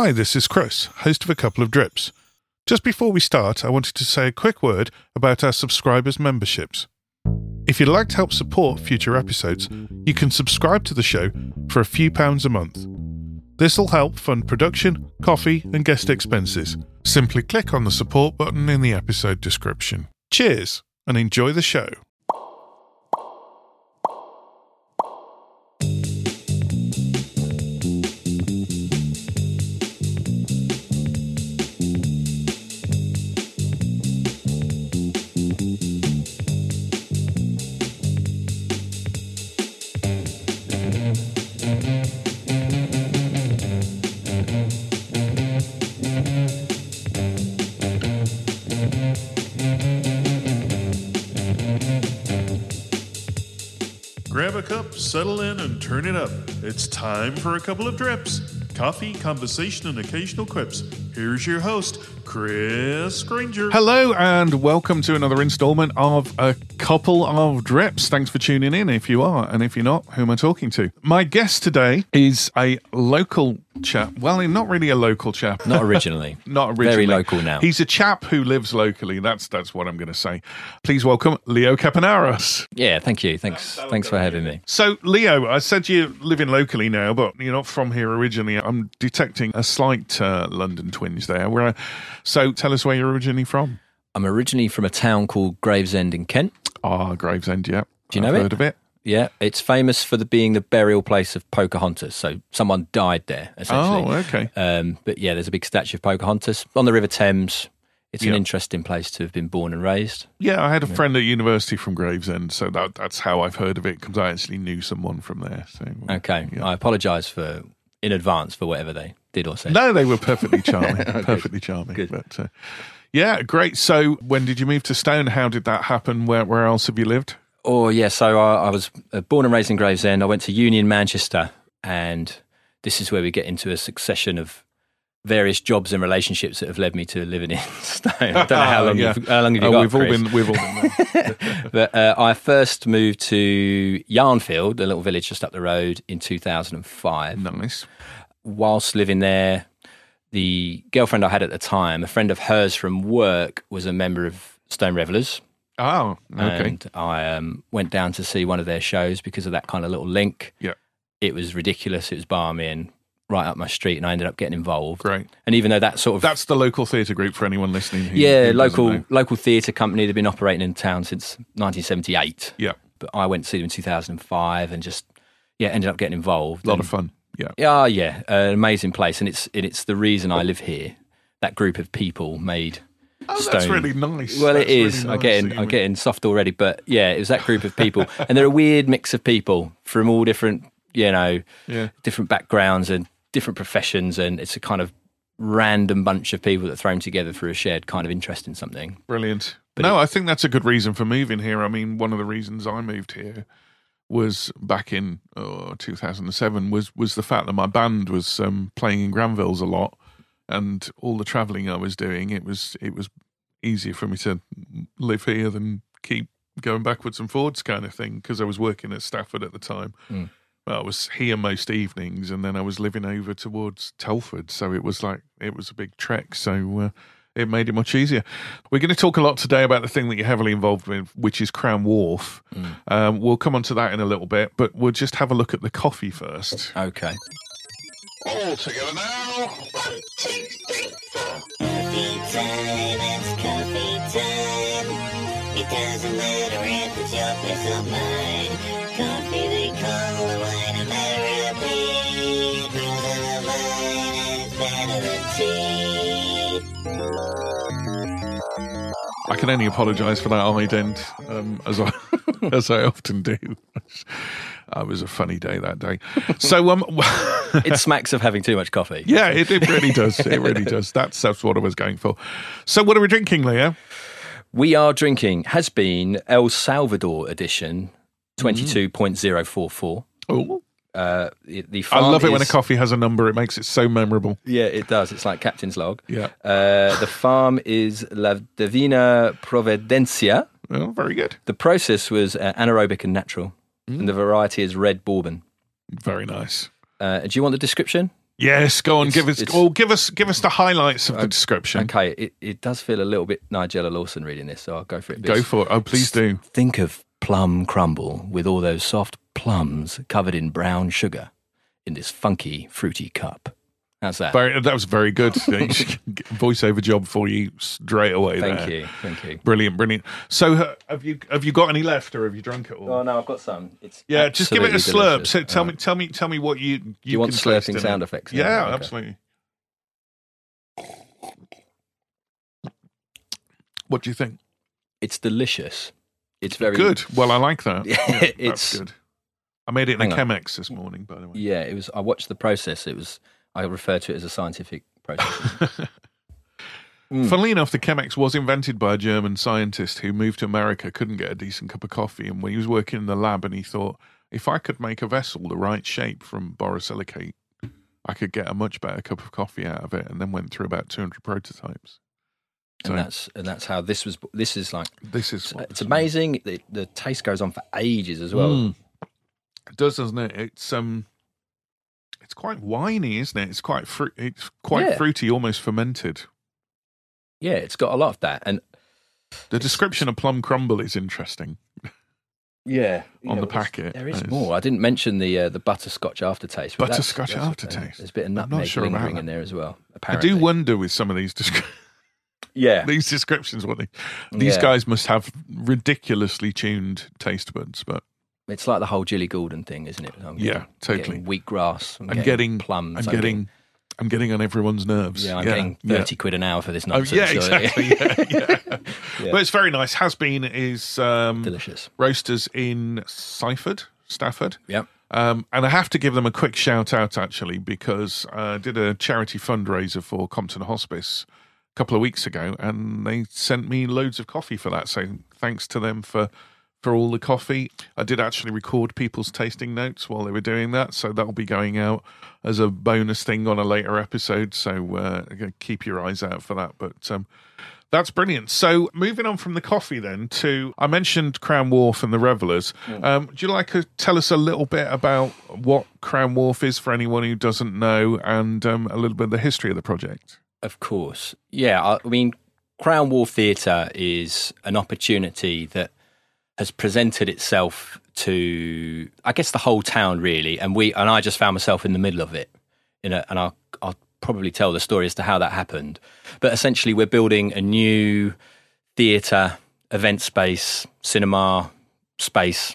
Hi, this is Chris, host of a couple of drips. Just before we start, I wanted to say a quick word about our subscribers' memberships. If you'd like to help support future episodes, you can subscribe to the show for a few pounds a month. This will help fund production, coffee, and guest expenses. Simply click on the support button in the episode description. Cheers, and enjoy the show. Settle in, and turn it up. It's time for a couple of drips coffee, conversation, and occasional quips. Here's your host, Chris Granger. Hello, and welcome to another installment of A Couple of Drips. Thanks for tuning in if you are, and if you're not, who am I talking to? My guest today is a local chap. Well, not really a local chap. Not originally. Not originally. Very local now. He's a chap who lives locally. That's that's what I'm going to say. Please welcome Leo Capernaros. yeah, thank you. Thanks. Thanks for having me. So, Leo, I said you're living locally now, but you're not from here originally. I'm detecting a slight uh, London twinge there. Where, so, tell us where you're originally from. I'm originally from a town called Gravesend in Kent. Ah, Gravesend. Yeah, Do you know I've it? Heard of it? Yeah, it's famous for the, being the burial place of Pocahontas. So someone died there, essentially. Oh, okay. Um, but yeah, there's a big statue of Pocahontas on the River Thames. It's Yeah. an interesting place to have been born and raised. Yeah, I had a friend at university from Gravesend, so that that's how I've heard of it because I actually knew someone from there. So, Okay, Yeah. I apologise for in advance for whatever they did or said. No, they were perfectly charming. perfectly charming. Good. But uh, yeah, great. So, when did you move to Stone? How did that happen? Where where else have you lived? Oh yeah, so I, I was uh, born and raised in Gravesend. I went to uni in Manchester, and this is where we get into a succession of various jobs and relationships that have led me to living in Stone. I don't know how long Yeah. you've, how long have you Oh, got. we've all Chris? been we've all been there. But uh, I first moved to Yarnfield, a little village just up the road, in 2005. nice. Whilst living there, the girlfriend I had at the time, a friend of hers from work, was a member of Stone Revelers. Oh, okay. And I um, went down to see one of their shows because of that kind of little link. Yeah. It was ridiculous. It was balmy and right up my street, and I ended up getting involved. Great. And even though that sort of That's the local theatre group for anyone listening. Who, yeah, who local local theatre company. They've been operating in town since 1978. Yeah, But I went to see them in 2005 and just yeah ended up getting involved. a lot And- of fun. Yeah, Yeah, yeah, an amazing place, and it's and it's the reason I oh. live here. That group of people made. oh, that's really nice. Well, That's it is. really I'm getting I'm getting soft already, but yeah, it was that group of people, and they're a weird mix of people from all different, you know, Yeah, different backgrounds and different professions, and it's a kind of random bunch of people that are thrown together for a shared kind of interest in something. brilliant. But no, I think that's a good reason for moving here. I mean, one of the reasons I moved here was back in oh, 2007 was was the fact that my band was um, playing in Granvilles a lot, and all the travelling I was doing. It was it was easier for me to live here than keep going backwards and forwards kind of thing because I was working at Stafford at the time. Mm. Well, I was here most evenings, and then I was living over towards Telford, so it was like it was a big trek. So uh, it made it much easier. We're going to talk a lot today about the thing that you're heavily involved with, which is Crown Wharf. Um, we'll come on to that in a little bit, but we'll just have a look at the coffee first. Okay. All together now. One, two, three, four. Coffee time, it's coffee time. It doesn't matter if it's your place or mine. I can only apologise for that ident, um, as I as I often do. It was a funny day that day. So um, It smacks of having too much coffee. yeah, it, it really does. It really does. That's that's what I was going for. So what are we drinking, Leo? We are drinking Has Bean El Salvador edition, twenty two point zero four four. Oh, Uh, the, I love it when a coffee has a number. It makes it so memorable. Yeah, it does. It's like Captain's Log. Yeah. Uh, the farm is La Divina Providencia. Well, very good. The process was uh, anaerobic and natural, Mm. and the variety is red bourbon. Very nice. Uh, do you want the description? Yes, go on. It's- give us. Well, give us. Give us the highlights of the description. Okay, it, it does feel a little bit Nigella Lawson reading this, so I'll go for it. Go for it. Oh, please do. Think of plum crumble with all those soft plums covered in brown sugar in this funky, fruity cup. How's that? Very, that was very good. Voiceover job for you straight away. Thank there. you, thank you. Brilliant, brilliant. So, uh, have you have you got any left, or have you drunk it all? Oh no, I've got some. It's yeah, just give it a slurp. So tell All me, tell me, tell me what you you, you want slurping in sound it. effects? Yeah, Okay. absolutely. What do you think? It's delicious. It's very Good. Well, I like that. Yeah, Yeah, that's it's- good. I made it in a Hang on. Chemex this morning, by the way. Yeah, it was. I watched the process. It was. I refer to it as a scientific process. Mm. Funnily enough, the Chemex was invented by a German scientist who moved to America, couldn't get a decent cup of coffee, and when he was working in the lab, and he thought, if I could make a vessel the right shape from borosilicate, I could get a much better cup of coffee out of it, and then went through about 200 prototypes. So and that's and that's how this was. This is like this is it's, it's amazing. The, the taste goes on for ages as well. Mm. It does, doesn't it? It's um, it's quite winey, isn't it? It's quite fruit. It's quite Yeah. fruity, almost fermented. Yeah, it's got a lot of that. And The description of plum crumble is interesting. yeah, On the packet, there is it's- more. I didn't mention the uh, the butterscotch aftertaste. but that's- Butterscotch that's- aftertaste. There's a bit of nutmeg sure lingering in there as well. Apparently, I do wonder with some of these descri- Yeah, these descriptions what they these Yeah. guys must have ridiculously tuned taste buds, but it's like the whole Jilly Goolden thing, isn't it? I'm Yeah, getting- totally. getting wheatgrass. I'm, I'm getting plums. I'm I'm getting I'm getting on everyone's nerves. Yeah, I'm getting thirty quid an hour for this Oh, nonsense. yeah, exactly. yeah, yeah. Yeah. But it's very nice. Has Bean is um, Delicious. roasters in Seighford, Stafford. Yep. Um, and I have to give them a quick shout out actually because uh, I did a charity fundraiser for Compton Hospice a couple of weeks ago, and they sent me loads of coffee for that. So thanks to them for for all the coffee. I did actually record people's tasting notes while they were doing that, so that'll be going out as a bonus thing on a later episode. So uh, keep your eyes out for that. But um, that's brilliant. So moving on from the coffee then to I mentioned Crown Wharf and the Revelers. Um, would you like to tell us a little bit about what Crown Wharf is for anyone who doesn't know, and um, a little bit of the history of the project? Of course. Yeah, I, I mean, Crown Wharf Theatre is an opportunity that has presented itself to, I guess, the whole town really, and we and I just found myself in the middle of it. In a, and I'll, I'll probably tell the story as to how that happened. But essentially, we're building a new theatre, event space, cinema space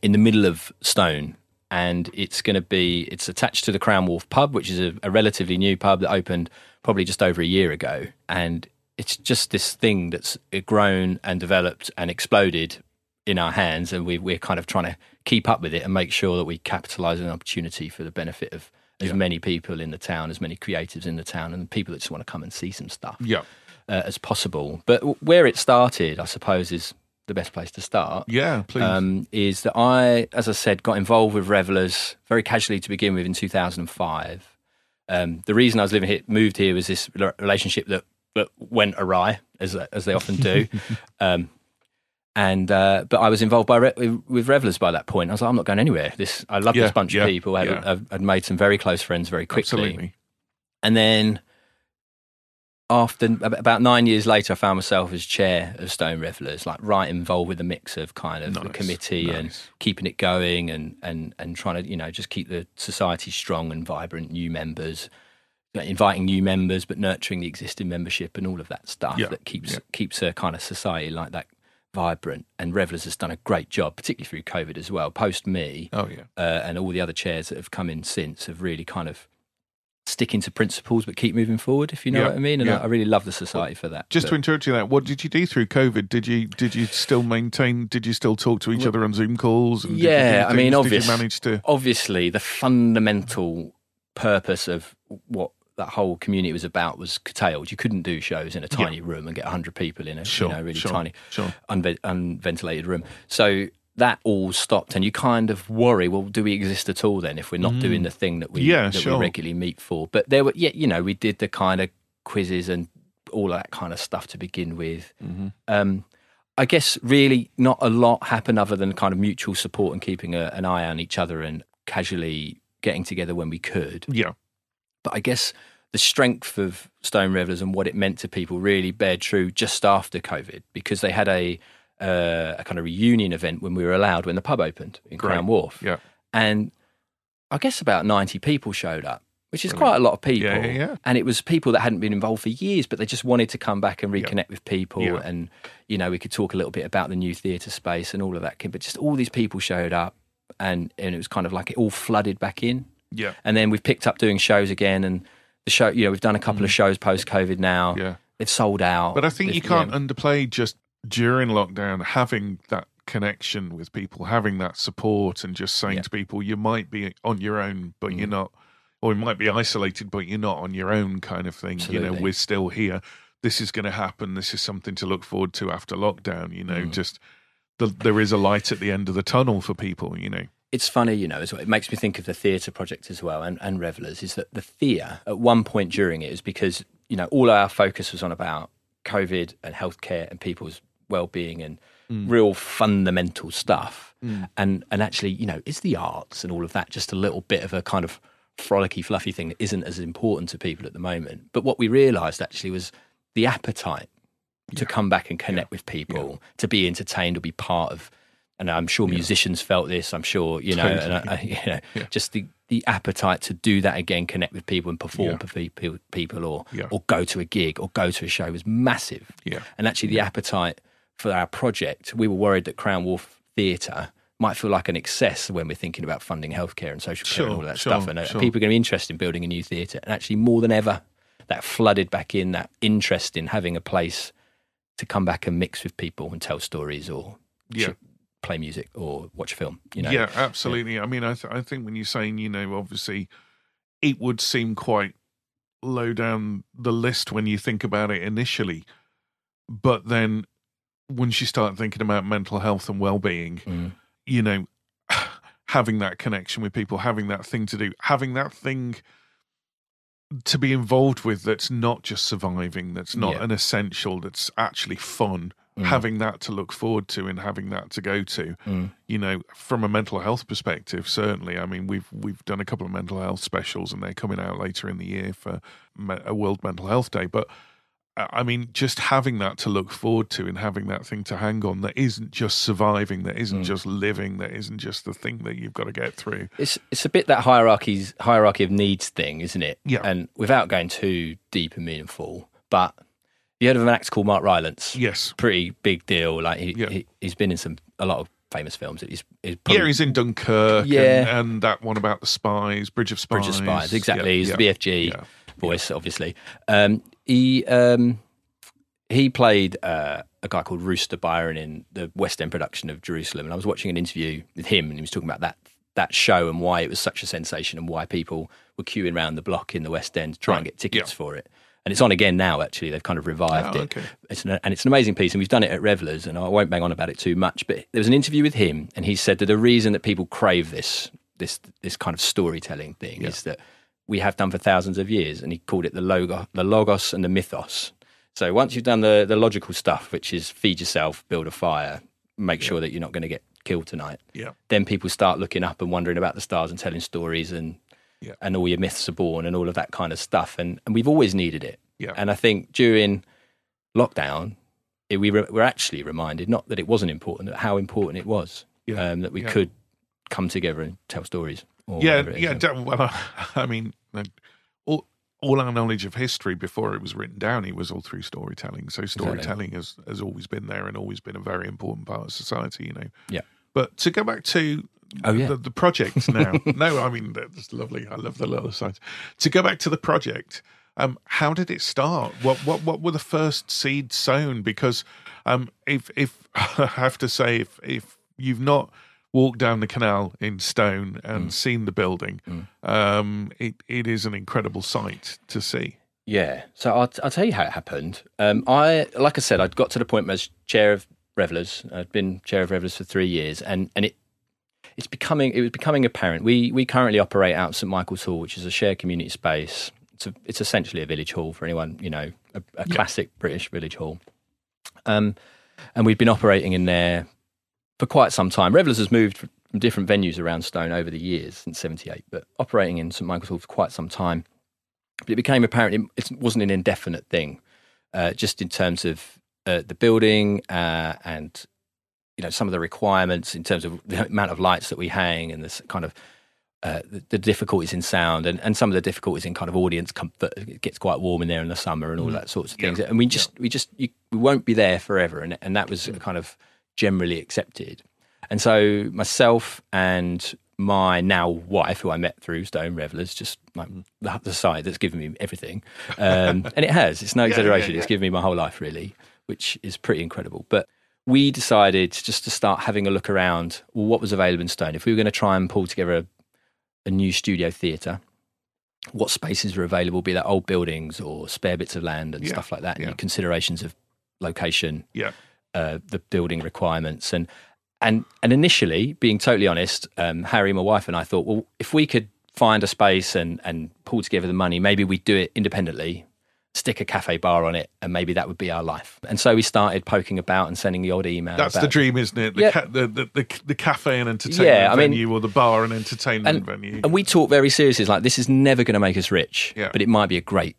in the middle of Stone. And it's going to be, it's attached to the Crown Wharf pub, which is a, a relatively new pub that opened probably just over a year ago. And it's just this thing that's grown and developed and exploded in our hands. And we, we're kind of trying to keep up with it and make sure that we capitalize on an opportunity for the benefit of as many people in the town, as many creatives in the town, and people that just want to come and see some stuff Yeah, uh, as possible. But w- where it started, I suppose, is the best place to start. yeah, please. Um, is that I, as I said, got involved with Revelers very casually to begin with in 2005. Um, the reason I was living here, moved here, was this relationship that, that went awry, as as they often do. um, and uh, but I was involved by Re- with, Revelers by that point. I was like, I'm not going anywhere. This I love Yeah, this bunch yeah, of people. I had, yeah. I've, I'd made some very close friends very quickly. Absolutely. And then after about nine years later, I found myself as chair of Stone Revelers, like right involved with the mix of kind of the Nice, committee and keeping it going and, and, and trying to, you know, just keep the society strong and vibrant, new members, inviting new members, but nurturing the existing membership and all of that stuff Yeah, that keeps yeah. keeps a kind of society like that vibrant. And Revelers has done a great job, particularly through COVID as well. Post me, Oh yeah. uh, and all the other chairs that have come in since have really kind of sticking to principles but keep moving forward if you know Yeah, what i mean and yeah. I, I really love the society for that Just But- to interrupt you, that what did you do through COVID? Did you did you still maintain? Did you still talk to each other on Zoom calls? And did you Yeah, I mean, things? obvious- Did you manage to? obviously the fundamental purpose of what that whole community was about was curtailed you couldn't do shows in a tiny room and get 100 people in a Sure, you know really sure, tiny sure. unve- unventilated room so that all stopped and you kind of worry well do we exist at all then if we're not doing the thing that we Mm. Yeah, that sure. we regularly meet for but there were yeah you know we did the kind of quizzes and all of that kind of stuff to begin with Mm-hmm. um I guess really not a lot happened other than kind of mutual support and keeping a, an eye on each other and casually getting together when we could. Yeah. But I guess the strength of Stone Revelers and what it meant to people really bared true just after COVID because they had a uh, a kind of reunion event when we were allowed when the pub opened in Great. Crown Wharf. Yeah. And I guess about 90 people showed up, which is quite a lot of people. Yeah, yeah, yeah. And it was people that hadn't been involved for years, but they just wanted to come back and reconnect with people. And, you know, we could talk a little bit about the new theatre space and all of that. But just all these people showed up and, and it was kind of like it all flooded back in. Yeah. And then we've picked up doing shows again. And the show, you know, we've done a couple of shows post COVID now. Mm. Yeah. They've sold out. But I think you can't yeah. underplay just during lockdown having that connection with people, having that support, and just saying Yeah. to people, you might be on your own, but Mm. you're not, or you might be isolated, but you're not on your own, kind of thing. You know, we're still here. This is going to happen. This is something to look forward to after lockdown. You know, Mm. just the, there is a light at the end of the tunnel for people. You know, it's funny, you know, as well. it makes me think of the theatre project as well and, and Revelers is that the fear at one point during it is because, you know, all our focus was on about COVID and healthcare and people's well-being and mm. real fundamental stuff. Mm. And and actually, you know, is the arts and all of that just a little bit of a kind of frolicky, fluffy thing that isn't as important to people at the moment. But what we realised actually was the appetite to come back and connect with people, to be entertained or be part of. And I'm sure musicians felt this. I'm sure you know, and I, I, you know, Yeah. just the the appetite to do that again, connect with people and perform Yeah. for people, people, or Yeah. or go to a gig or go to a show was massive. Yeah. And actually, the appetite for our project, we were worried that Crown Wharf Theatre might feel like an excess when we're thinking about funding healthcare and social care and all that sure, stuff. And uh, sure. people are going to be interested in building a new theatre. And actually, more than ever, that flooded back in that interest in having a place to come back and mix with people and tell stories or Yeah. Play music or watch a film. You know, yeah, absolutely. I mean, I, th- I think when you're saying, you know, obviously, it would seem quite low down the list when you think about it initially, but then once you start thinking about mental health and well-being, Mm. you know, having that connection with people, having that thing to do, having that thing to be involved with that's not just surviving, that's not Yeah. an essential, that's actually fun. Mm. Having that to look forward to and having that to go to, Mm. you know, from a mental health perspective, certainly. I mean, we've we've done a couple of mental health specials, and they're coming out later in the year for a World Mental Health Day. But uh, I mean, just having that to look forward to and having that thing to hang on that isn't just surviving, that isn't Mm. just living, that isn't just the thing that you've got to get through. It's it's a bit that hierarchies hierarchy of needs thing, isn't it? Yeah. And without going too deep and meaningful, but you heard of an actor called Mark Rylance? Yes. Pretty big deal. Like he, Yeah. he he's been in some a lot of famous films. He's, he's probably yeah, he's in Dunkirk Yeah. and, and that one about the spies, Bridge of Spies. Bridge of Spies. Exactly. Yeah, he's yeah, the BFG voice, obviously. Um, he um, he played uh, a guy called Rooster Byron in the West End production of Jerusalem, and I was watching an interview with him, and he was talking about that that show and why it was such a sensation, and why people were queuing around the block in the West End to try and get tickets for it. And it's on again now. Actually, they've kind of revived Oh, it. okay. It's an, and it's an amazing piece, and we've done it at Revelers, and I won't bang on about it too much. But there was an interview with him, and he said that the reason that people crave this this this kind of storytelling thing Yeah. is that we have done for thousands of years, and he called it the logo, the logos and the mythos. So once you've done the the logical stuff, which is feed yourself, build a fire, make sure that you're not going to get killed tonight, Yeah. then people start looking up and wondering about the stars and telling stories and Yeah. and all your myths are born and all of that kind of stuff. And and we've always needed it. Yeah. And I think during lockdown, it, we re- were actually reminded not that it wasn't important, but how important it was Yeah. um, that we could come together and tell stories. or yeah, whatever it is. yeah. Well, I mean, all, all our knowledge of history before it was written down, it was all through storytelling. So storytelling has, has always been there and always been a very important part of society. You know. Yeah. But to go back to Oh, yeah. the, the project now. no, I mean that's lovely. I love the little sides. To go back to the project, um, how did it start? What what what were the first seeds sown? Because um, if if I have to say, if if you've not walked down the canal in Stone and seen the building, um, it it is an incredible sight to see. Yeah. So I'll, I'll tell you how it happened. Um, I, like I said, I'd got to the point where I was chair of revelers. I'd been chair of revelers for three years, and and it it's becoming it was becoming apparent. We we currently operate out of St Michael's Hall, which is a shared community space. It's a, it's essentially a village hall for anyone you know, a, a classic British village hall. Um, and we've been operating in there for quite some time. Revelers has moved from different venues around Stone over the years since '78, but operating in St Michael's Hall for quite some time. But it became apparent it, it wasn't an indefinite thing, uh, just in terms of uh, the building uh, and you know some of the requirements in terms of the amount of lights that we hang and this kind of uh, the, the difficulties in sound and, and some of the difficulties in kind of audience comfort. It gets quite warm in there in the summer and all that sorts of things. And we just we just you, we won't be there forever, and and that was kind of generally accepted. And so myself and my now wife, who I met through Stone Revelers, just like the, the side that's given me everything, um, and it has. It's no yeah, exaggeration. yeah. It's given me my whole life, really, which is pretty incredible. But we decided just to start having a look around. What was available in Stone? If we were going to try and pull together a, a new studio theatre, what spaces were available? Be that old buildings or spare bits of land and Yeah, stuff like that. yeah. And considerations of location, Yeah. uh, the building requirements and and and initially being totally honest um, harri my wife and i thought well if we could find a space and and pull together the money maybe we'd do it independently stick a cafe bar on it and maybe that would be our life and so we started poking about and sending the odd email That's about the dream, isn't it? The, Yeah. ca- the, the, the the cafe and entertainment Yeah, I mean- venue, or the bar and entertainment and, venue. and we talk very seriously like this is never going to make us rich Yeah. but it might be a great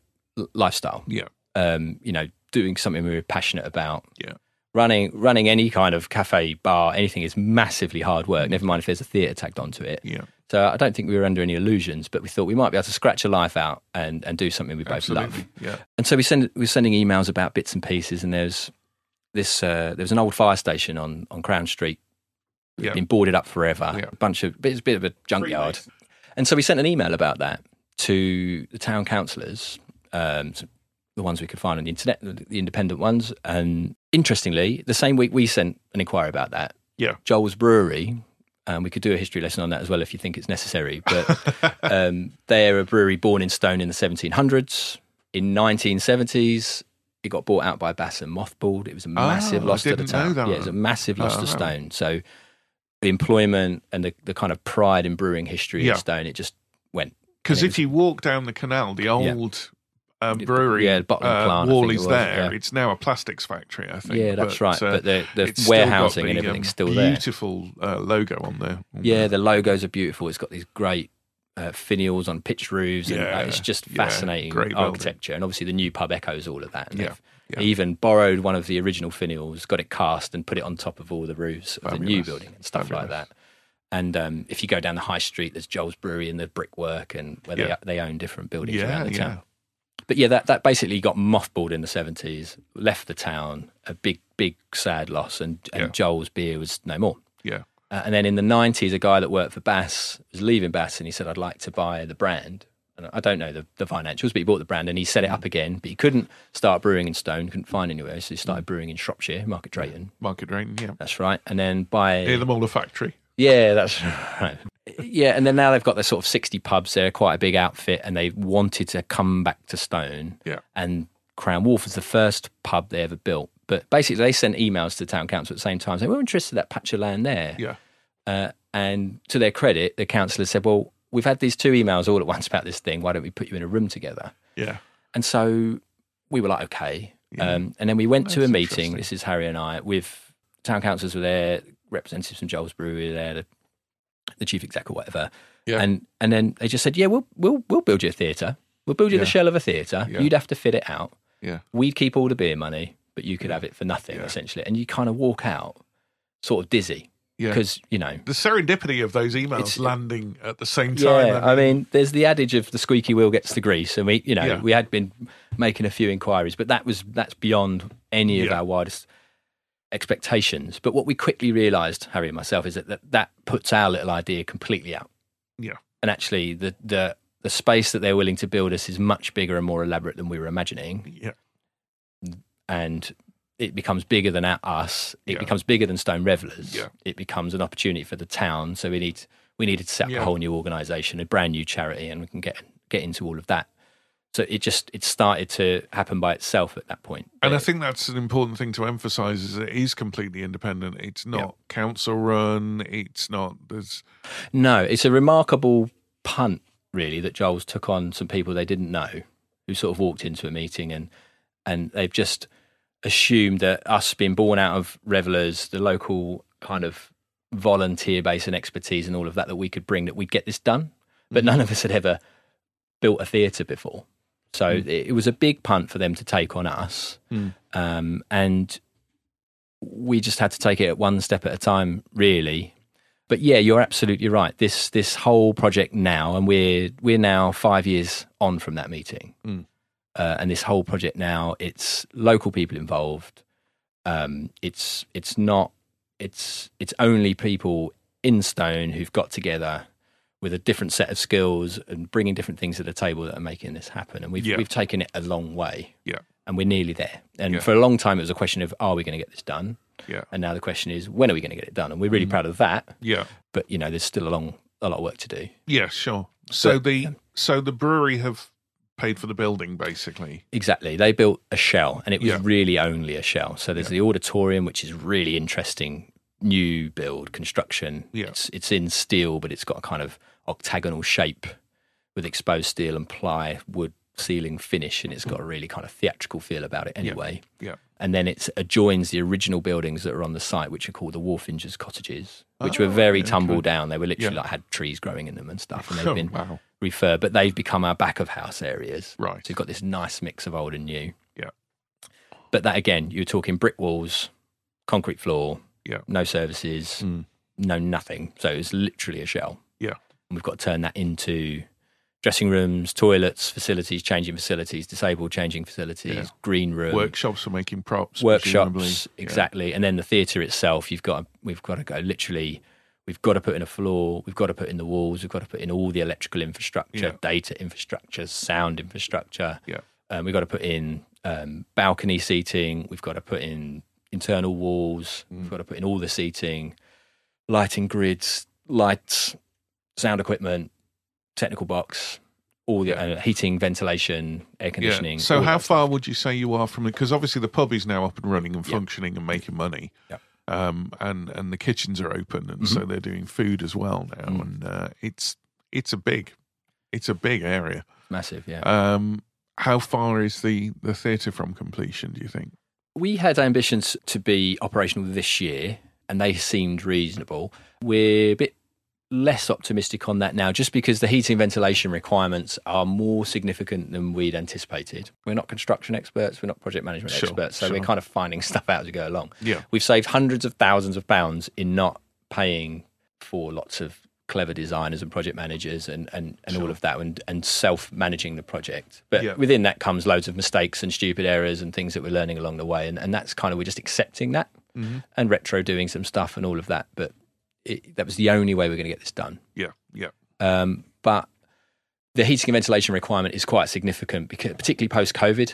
lifestyle yeah, um, you know doing something we we're passionate about yeah, running running any kind of cafe bar anything is massively hard work never mind if there's a theatre tagged onto it yeah. So i don't think we were under any illusions but we thought we might be able to scratch a life out and, and do something we both Absolutely. love Yeah, and so we send we were sending emails about bits and pieces and there's this uh, there was an old fire station on on crown street yeah. been boarded up forever Yeah. a bunch of it's a bit of a junkyard and so we sent an email about that to the town councillors, um, the ones we could find on the internet, the the independent ones. And interestingly, the same week we sent an inquiry about that, Yeah. Joule's Brewery, and we could do a history lesson on that as well if you think it's necessary. But um, they're a brewery born in Stone in the 1700s. In 1970s, it got bought out by Bass and mothballed. It was a massive Oh, loss to the town. Yeah, it was a massive loss Oh, to. Stone. So the employment and the, the kind of pride in brewing history Yeah. of Stone, it just went. Because if you walk down the canal, the old um, brewery yeah, the bottling uh, plant, wall is it was, there. yeah. It's now a plastics factory, I think. Yeah, that's but, right. uh, but the, the it's still got warehousing and the, everything's um, still there. Beautiful uh, logo on there. on Yeah, there. the logos are beautiful. It's got these great uh, finials on pitched roofs, and Yeah, it's just fascinating building. architecture. And obviously, the new pub echoes all of that. And Yeah, they've- yeah. Even borrowed one of the original finials, got it cast, and put it on top of all the roofs of the new building and stuff like that. And um, if you go down the high street, there's Joule's Brewery and the brickwork, and where Yeah. they they own different buildings Yeah, around the yeah. town. But yeah, that, that basically got mothballed in the seventies, left the town, a big big sad loss, and, and Yeah. Joule's beer was no more. Yeah. Uh, and then in the 90s, a guy that worked for Bass was leaving Bass and he said, I'd like to buy the brand. And I don't know the, the financials, but he bought the brand and he set it Mm. up again. But he couldn't start brewing in Stone, couldn't find anywhere. So he started brewing in Shropshire, Market Drayton. Market Drayton, yeah. That's right. And then by. Near the Müller factory. Yeah, that's right. Yeah, and then now they've got their sort of 60 pubs. They're quite a big outfit and they wanted to come back to Stone. Yeah. And Crown Wharf was the first pub they ever built. But basically, they sent emails to town council at the same time saying, We're interested in that patch of land there. Yeah. Uh, and to their credit, the councillor said, Well, we've had these two emails all at once about this thing. Why don't we put you in a room together? Yeah. And so we were like, Okay. Yeah. Um, and then we went to a meeting. This is Harri and I, with town councillors were there, representatives from Joule's Brewery were there, the, the chief exec or whatever. Yeah. And and then they just said, Yeah, we'll we'll we'll build you a theatre. We'll build you Yeah. the shell of a theatre. Yeah. You'd have to fit it out. Yeah. We'd keep all the beer money, but you could have it for nothing, essentially. And you kind of walk out sort of dizzy Yeah. because, you know, The serendipity of those emails It's- uh, landing at the same time. yeah, I mean, there's the adage of the squeaky wheel gets the grease, and we, you know, we had been making a few inquiries, but that was that's beyond any of our wildest expectations. But what we quickly realised, Harri and myself, is that, that that puts our little idea completely out. Yeah. and actually, the the the space that they're willing to build us is much bigger and more elaborate than we were imagining, yeah. and it becomes bigger than our- us. It Yeah. becomes bigger than Stone Revelers. Yeah. It becomes an opportunity for the town. So we need we needed to set up Yeah. a whole new organisation, a brand new charity, and we can get get into all of that. So it just it started to happen by itself at that point. And I think that's an important thing to emphasise is it is completely independent. It's not council run. It's not. There's no, it's a remarkable punt, really, that Joule's took on some people they didn't know, who sort of walked into a meeting and and they've just assumed that us being born out of revelers, the local kind of volunteer base and expertise and all of that that we could bring, that we'd get this done. But mm-hmm. none of us had ever built a theatre before. So it, it was a big punt for them to take on us, Mm. um, and we just had to take it one step at a time, really. But yeah, you're absolutely right. This this whole project now, and we're we're now five years on from that meeting, Mm. uh, and this whole project now, it's local people involved. Um, it's it's not it's it's only people in Stone who've got together with a different set of skills and bringing different things to the table that are making this happen. And we've Yeah. we've taken it a long way. Yeah. And we're nearly there. And Yeah. for a long time, it was a question of are we going to get this done? Yeah. And now the question is when are we going to get it done? And we're really mm. proud of that. Yeah. But you know, there's still a long a lot of work to do. Yeah, sure. So But- the um, so the brewery have paid for the building basically. Exactly. They built a shell and it was Yeah. really only a shell. So there's the auditorium, which is really interesting new build construction. Yeah. It's it's in steel, but it's got a kind of octagonal shape with exposed steel and ply wood ceiling finish and it's got a really kind of theatrical feel about it anyway. Yeah. And then it adjoins the original buildings that are on the site, which are called the Wharfingers cottages, which Oh, were very okay. tumble down. They were literally Yeah. like had trees growing in them and stuff, and they've Oh, been wow. refurbed. But they've become our back of house areas. Right. So you've got this nice mix of old and new. Yeah. But that again, you're talking brick walls, concrete floor, Yeah. no services, Mm. no nothing. So it's literally a shell. Yeah. We've got to turn that into dressing rooms, toilets, facilities, changing facilities, disabled changing facilities, Yeah. green room, Workshops for making props. workshops, presumably. Yeah. exactly. And then the theatre itself, you've got we've got to go literally. We've got to put in a floor. We've got to put in the walls. We've got to put in all the electrical infrastructure, Yeah. data infrastructure, sound infrastructure. Yeah. Um, we've got to put in um, balcony seating. We've got to put in internal walls. Mm. We've got to put in all the seating, lighting grids, lights, sound equipment, technical box, all the Yeah. uh, heating, ventilation, air conditioning. So how far would you say you are from it? Because obviously the pub is now up and running and Yeah. functioning and making money. Yeah. Um, and and the kitchens are open, and so they're doing food as well now, Mm. and uh, it's it's a big, it's a big area. massive, yeah. Um, how far is the the theatre from completion? Do you think? we had ambitions to be operational this year, and they seemed reasonable. We're a bit less optimistic on that now, just because the heating ventilation requirements are more significant than we'd anticipated. We're not construction experts, we're not project management Sure, experts, so sure. we're kind of finding stuff out as we go along. Yeah. We've saved hundreds of thousands of pounds in not paying for lots of clever designers and project managers and, and, and all of that and, and self managing the project. But Yeah. within that comes loads of mistakes and stupid errors and things that we're learning along the way. And, and that's kind of, we're just accepting that Mhm. and retro doing some stuff and all of that. But it, that was the only way we're going to get this done. Yeah. Yeah. Um, but the heating and ventilation requirement is quite significant because, particularly post COVID,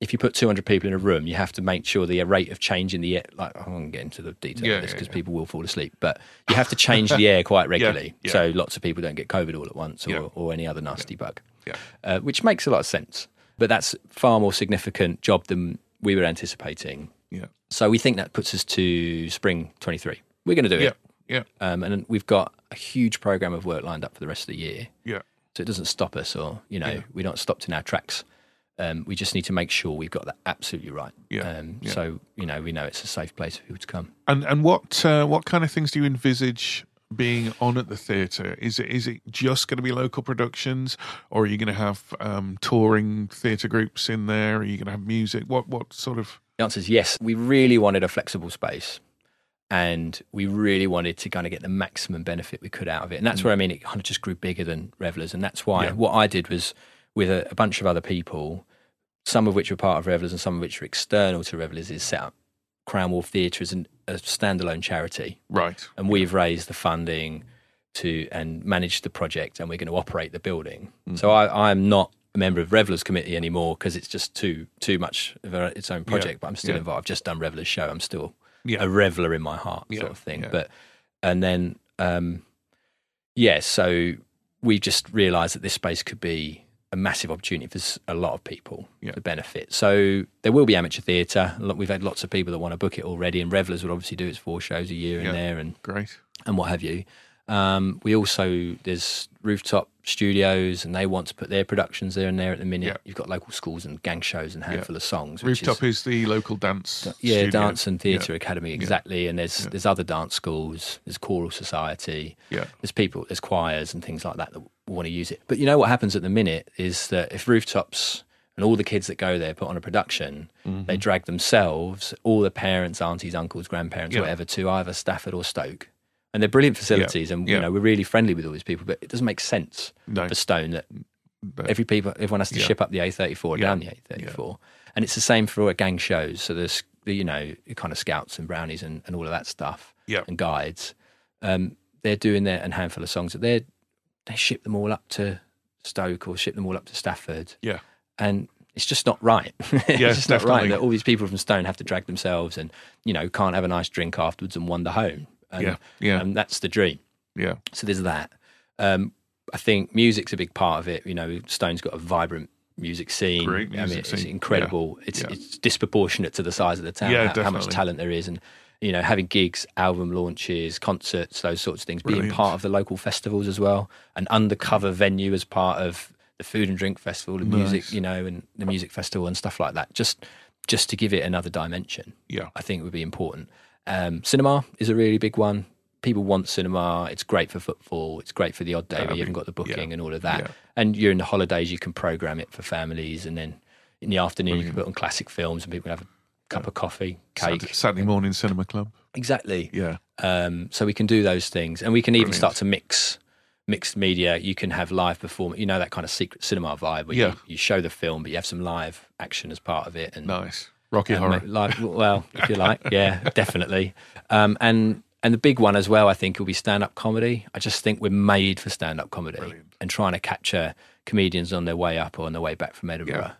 if you put 200 people in a room, you have to make sure the rate of change in the air, like I won't get into the detail Yeah, of this because yeah. people will fall asleep, but you have to change the air quite regularly. yeah. So lots of people don't get COVID all at once or, Yeah. or any other nasty bug, Yeah. uh, which makes a lot of sense. But that's far more significant job than we were anticipating. Yeah. So we think that puts us to spring 23. We're going to do Yeah. it. Yeah. Um, and we've got a huge program of work lined up for the rest of the year. Yeah. So it doesn't stop us, or you know, Yeah. we're not stopped in our tracks. Um, we just need to make sure we've got that absolutely right. Yeah, Um, yeah. So you know, we know it's a safe place for people to come. And and what uh, what kind of things do you envisage being on at the theatre? Is it is it just going to be local productions, or are you going to have um, touring theatre groups in there? Are you going to have music? What what sort of The answer is yes. We really wanted a flexible space, and we really wanted to kind of get the maximum benefit we could out of it. And that's mm. where I mean it kind of just grew bigger than Revelers, and that's why Yeah. what I did was with a, a bunch of other people, some of which were part of Revelers and some of which were external to Revelers, is set up Crown Wharf Theatre as an, a standalone charity. right? and we've raised the funding to and managed the project and we're going to operate the building mm. so I, i'm not a member of revelers committee anymore because it's just too too much of a, its own project but i'm still yeah. involved i've just done revelers show i'm still Yeah. a reveler in my heart Yeah, sort of thing yeah. but and then um yeah so we just realized that this space could be a massive opportunity for a lot of people to benefit. So there will be amateur theatre. We've had lots of people that want to book it already, and Revelers would obviously do its four shows a year in there, and Great. and what have you. Um, we also there's rooftop studios, and they want to put their productions there and there at the minute. Yeah. You've got local schools and gang shows and handful of songs. Rooftop is, is, the local dance. yeah, studio. dance and Yeah. theatre academy exactly. And there's there's other dance schools. There's choral society. Yeah. There's people. There's choirs and things like that that want to use it. But you know what happens at the minute is that if rooftops and all the kids that go there put on a production, Mm-hmm. they drag themselves, all the parents, aunties, uncles, grandparents, Yeah. whatever, to either Stafford or Stoke. And they're brilliant facilities, and you Yeah. know we're really friendly with all these people. But it doesn't make sense No. for Stone that But- every people everyone has to Yeah. ship up the A34 Yeah. down the A34, and it's the same for gang shows. So there's the, you know kind of scouts and brownies and, and all of that stuff, Yeah. and guides. Um, they're doing their and handful of songs that they they ship them all up to Stoke or ship them all up to Stafford, yeah. and it's just not right. it's Yes, just not right that all these people from Stone have to drag themselves and you know can't have a nice drink afterwards and wander home. And, Yeah, yeah. and that's the dream. Yeah. So there's that. Um, I think music's a big part of it. You know, Stone's got a vibrant music scene. Great I mean, music it's scene. incredible. It's Yeah. it's disproportionate to the size of the town. Yeah, how, how much talent there is, and you know, having gigs, album launches, concerts, those sorts of things. Being part of the local festivals as well, an undercover venue as part of the food and drink festival, the music, you know, and the music festival and stuff like that. Just just to give it another dimension. Yeah. I think would be important. Um, cinema is a really big one. People want cinema. It's great for football. It's great for the odd day where That'd you haven't got the booking yeah, and all of that. yeah. And during the holidays, you can program it for families. And then in the afternoon, you can put on classic films and people have a cup of coffee, cake. Saturday, Saturday morning cinema club. Exactly. Yeah. Um, so we can do those things, and we can even Brilliant. start to mix mixed media. You can have live performance. You know that kind of secret cinema vibe where Yeah. you, you show the film, but you have some live action as part of it. And Nice. Rocky and Horror. Like, well, if you like, yeah, definitely. Um, and and the big one as well, I think, will be stand up comedy. I just think we're made for stand up comedy and trying to capture comedians on their way up or on their way back from Edinburgh.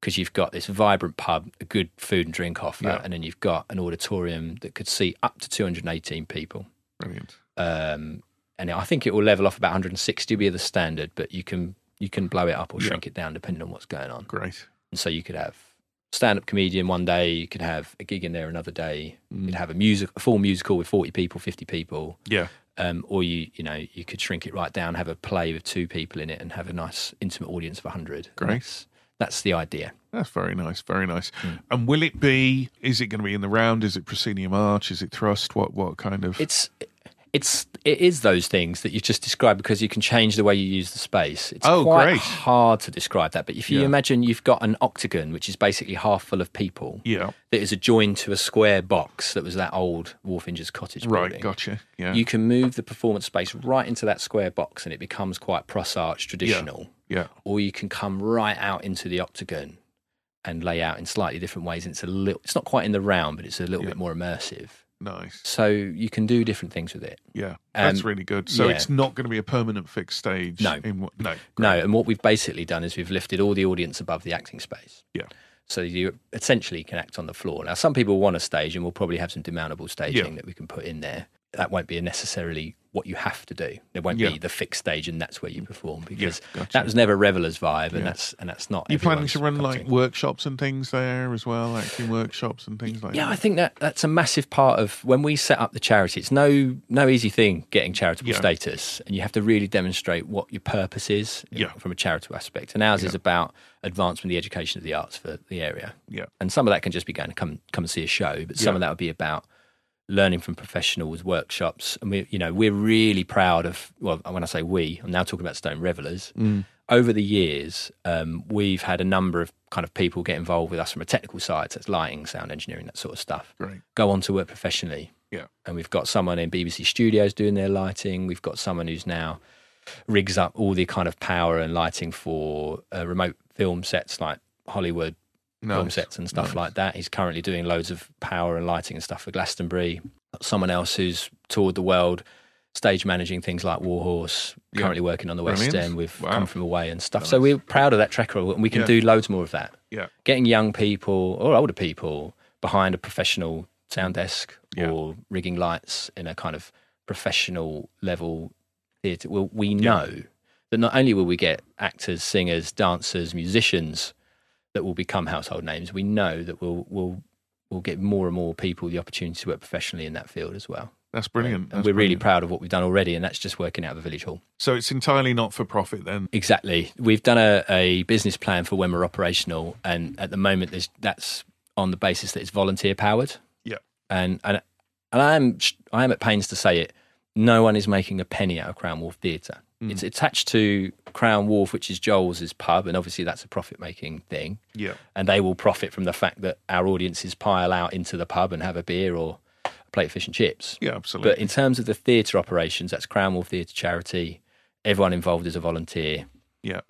Because you've got this vibrant pub, a good food and drink offer, Yeah. and then you've got an auditorium that could seat up to 218 people. Brilliant. Um, and I think it will level off about 160 be the standard, but you can you can blow it up or Yeah. shrink it down depending on what's going on. Great. And so you could have stand up comedian one day, you could have a gig in there another day, you'd have a music a full musical with 40 people, 50 people. Yeah. Um, or you you know, you could shrink it right down, have a play with two people in it and have a nice intimate audience of 100. Great. That's, that's the idea. That's very nice. Very nice. Hmm. And will it be? Is it going to be in the round? Is it proscenium arch? Is it thrust? What? What kind of? It's it's it is those things that you just described because you can change the way you use the space. It's Oh, quite great. hard to describe that. But if you Yeah. imagine you've got an octagon, which is basically half full of people, yeah. that is adjoined to a square box that was that old Wharfinger's cottage Right. building. Gotcha. Yeah. You can move the performance space right into that square box and it becomes quite pros arch traditional. yeah. Or you can come right out into the octagon and lay out in slightly different ways. And it's a little it's not quite in the round, but it's a little Yeah. bit more immersive. Nice. So you can do different things with it. Yeah. That's Um, really good. So yeah. it's not going to be a permanent fixed stage. No. In what, no. No, and what we've basically done is we've lifted all the audience above the acting space. Yeah. So you essentially can act on the floor. Now, some people want a stage, and we'll probably have some demountable staging Yeah. that we can put in there. That won't be a necessarily what you have to do. There won't Yeah. be the fixed stage, and that's where you perform because gotcha. that was never Reveler's vibe, and Yeah. that's and that's not. You planning to run like workshops and things there as well, acting workshops and things like that. Yeah, I think that that's a massive part of when we set up the charity. It's no no easy thing getting charitable Yeah. status, and you have to really demonstrate what your purpose is from a charitable aspect. And ours is about advancement the education of the arts for the area. Yeah. And some of that can just be going to come come and see a show, but some Yeah. of that would be about learning from professionals, workshops, and we you know we're really proud of. Well, when I say we, I'm now talking about Stone Revelers. Mm. Over the years, um, we've had a number of kind of people get involved with us from a technical side, so it's lighting, sound engineering, that sort of stuff. Great. Go on to work professionally, Yeah. and we've got someone in BBC Studios doing their lighting. We've got someone who's now rigs up all the kind of power and lighting for uh, remote film sets like Hollywood film sets and stuff Nice. like that. He's currently doing loads of power and lighting and stuff for Glastonbury. Someone else who's toured the world, stage managing things like Warhorse. Yeah. Currently working on the West Brilliant. End with Wow. Come From Away and stuff. So we're proud of that track record, and we can Yeah. do loads more of that. Yeah. Getting young people or older people behind a professional sound desk Yeah. or rigging lights in a kind of professional level theatre. Well, we know that not only will we get actors, singers, dancers, musicians that will become household names, we know that we'll we'll we'll get more and more people the opportunity to work professionally in that field as well. That's brilliant. And That's we're really proud of what we've done already, and that's just working out of the village hall. So it's entirely not for profit then. Exactly. We've done a, a business plan for when we're operational, and at the moment, there's, that's on the basis that it's volunteer powered. Yeah. And and and I am I am at pains to say it. No one is making a penny out of Crown Wharf Theatre. Mm. It's attached to Crown Wharf, which is Joule's pub, and obviously that's a profit making thing. Yeah. And they will profit from the fact that our audiences pile out into the pub and have a beer or a plate of fish and chips. Yeah, absolutely. But in terms of the theatre operations, that's Crown Wharf Theatre Charity. Everyone involved is a volunteer. yeah.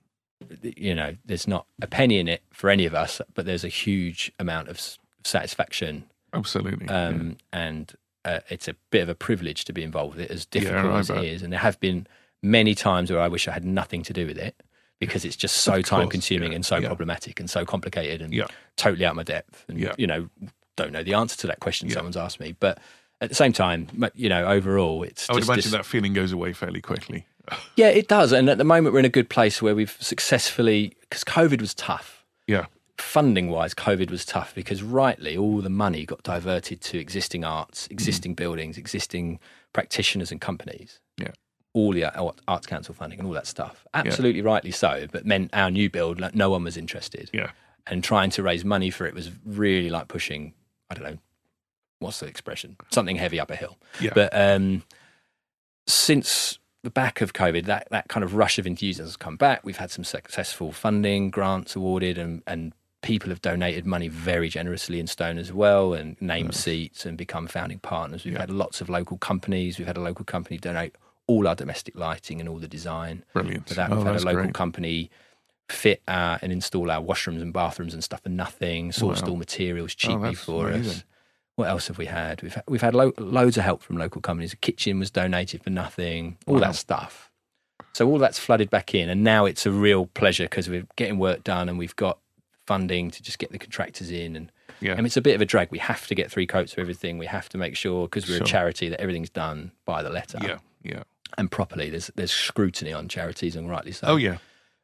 You know, there's not a penny in it for any of us, but there's a huge amount of satisfaction, Absolutely. um, and uh, it's a bit of a privilege to be involved with it, as difficult I as it is. And there have been many times where I wish I had nothing to do with it because it's just so time consuming yeah, and so yeah. problematic and so complicated and Yeah. totally out of my depth. And, you know, don't know the answer to that question someone's asked me. But at the same time, you know, overall, it's I would imagine this- that feeling goes away fairly quickly. yeah, it does. And at the moment, we're in a good place where we've successfully, because COVID was tough. Yeah. Funding wise, COVID was tough because rightly all the money got diverted to existing arts, existing mm. buildings, existing practitioners and companies. Yeah. All the Art- Arts Council funding and all that stuff. Absolutely rightly so, but meant our new build, like, no one was interested. Yeah. And trying to raise money for it was really like pushing, I don't know, what's the expression? Something heavy up a hill. Yeah. But um, since the back of COVID, that, that kind of rush of enthusiasm has come back. We've had some successful funding, grants awarded, and, and people have donated money very generously in Stone as well, and named seats and become founding partners. We've Yeah. had lots of local companies. We've had a local company donate all our domestic lighting and all the design Brilliant. for that. Oh, We've had a local great. company fit our, and install our washrooms and bathrooms and stuff for nothing. Sourced Wow. all materials Oh, cheaply that's for us. What else have we had? We've had, we've had lo- loads of help from local companies. A kitchen was donated for nothing. All Wow. that stuff. So all that's flooded back in, and now it's a real pleasure because we're getting work done and we've got funding to just get the contractors in. And Yeah. I mean, it's a bit of a drag. We have to get three coats of everything. We have to make sure because we're Sure. a charity that everything's done by the letter yeah. Yeah. And properly. There's there's scrutiny on charities, and rightly so. Oh, yeah.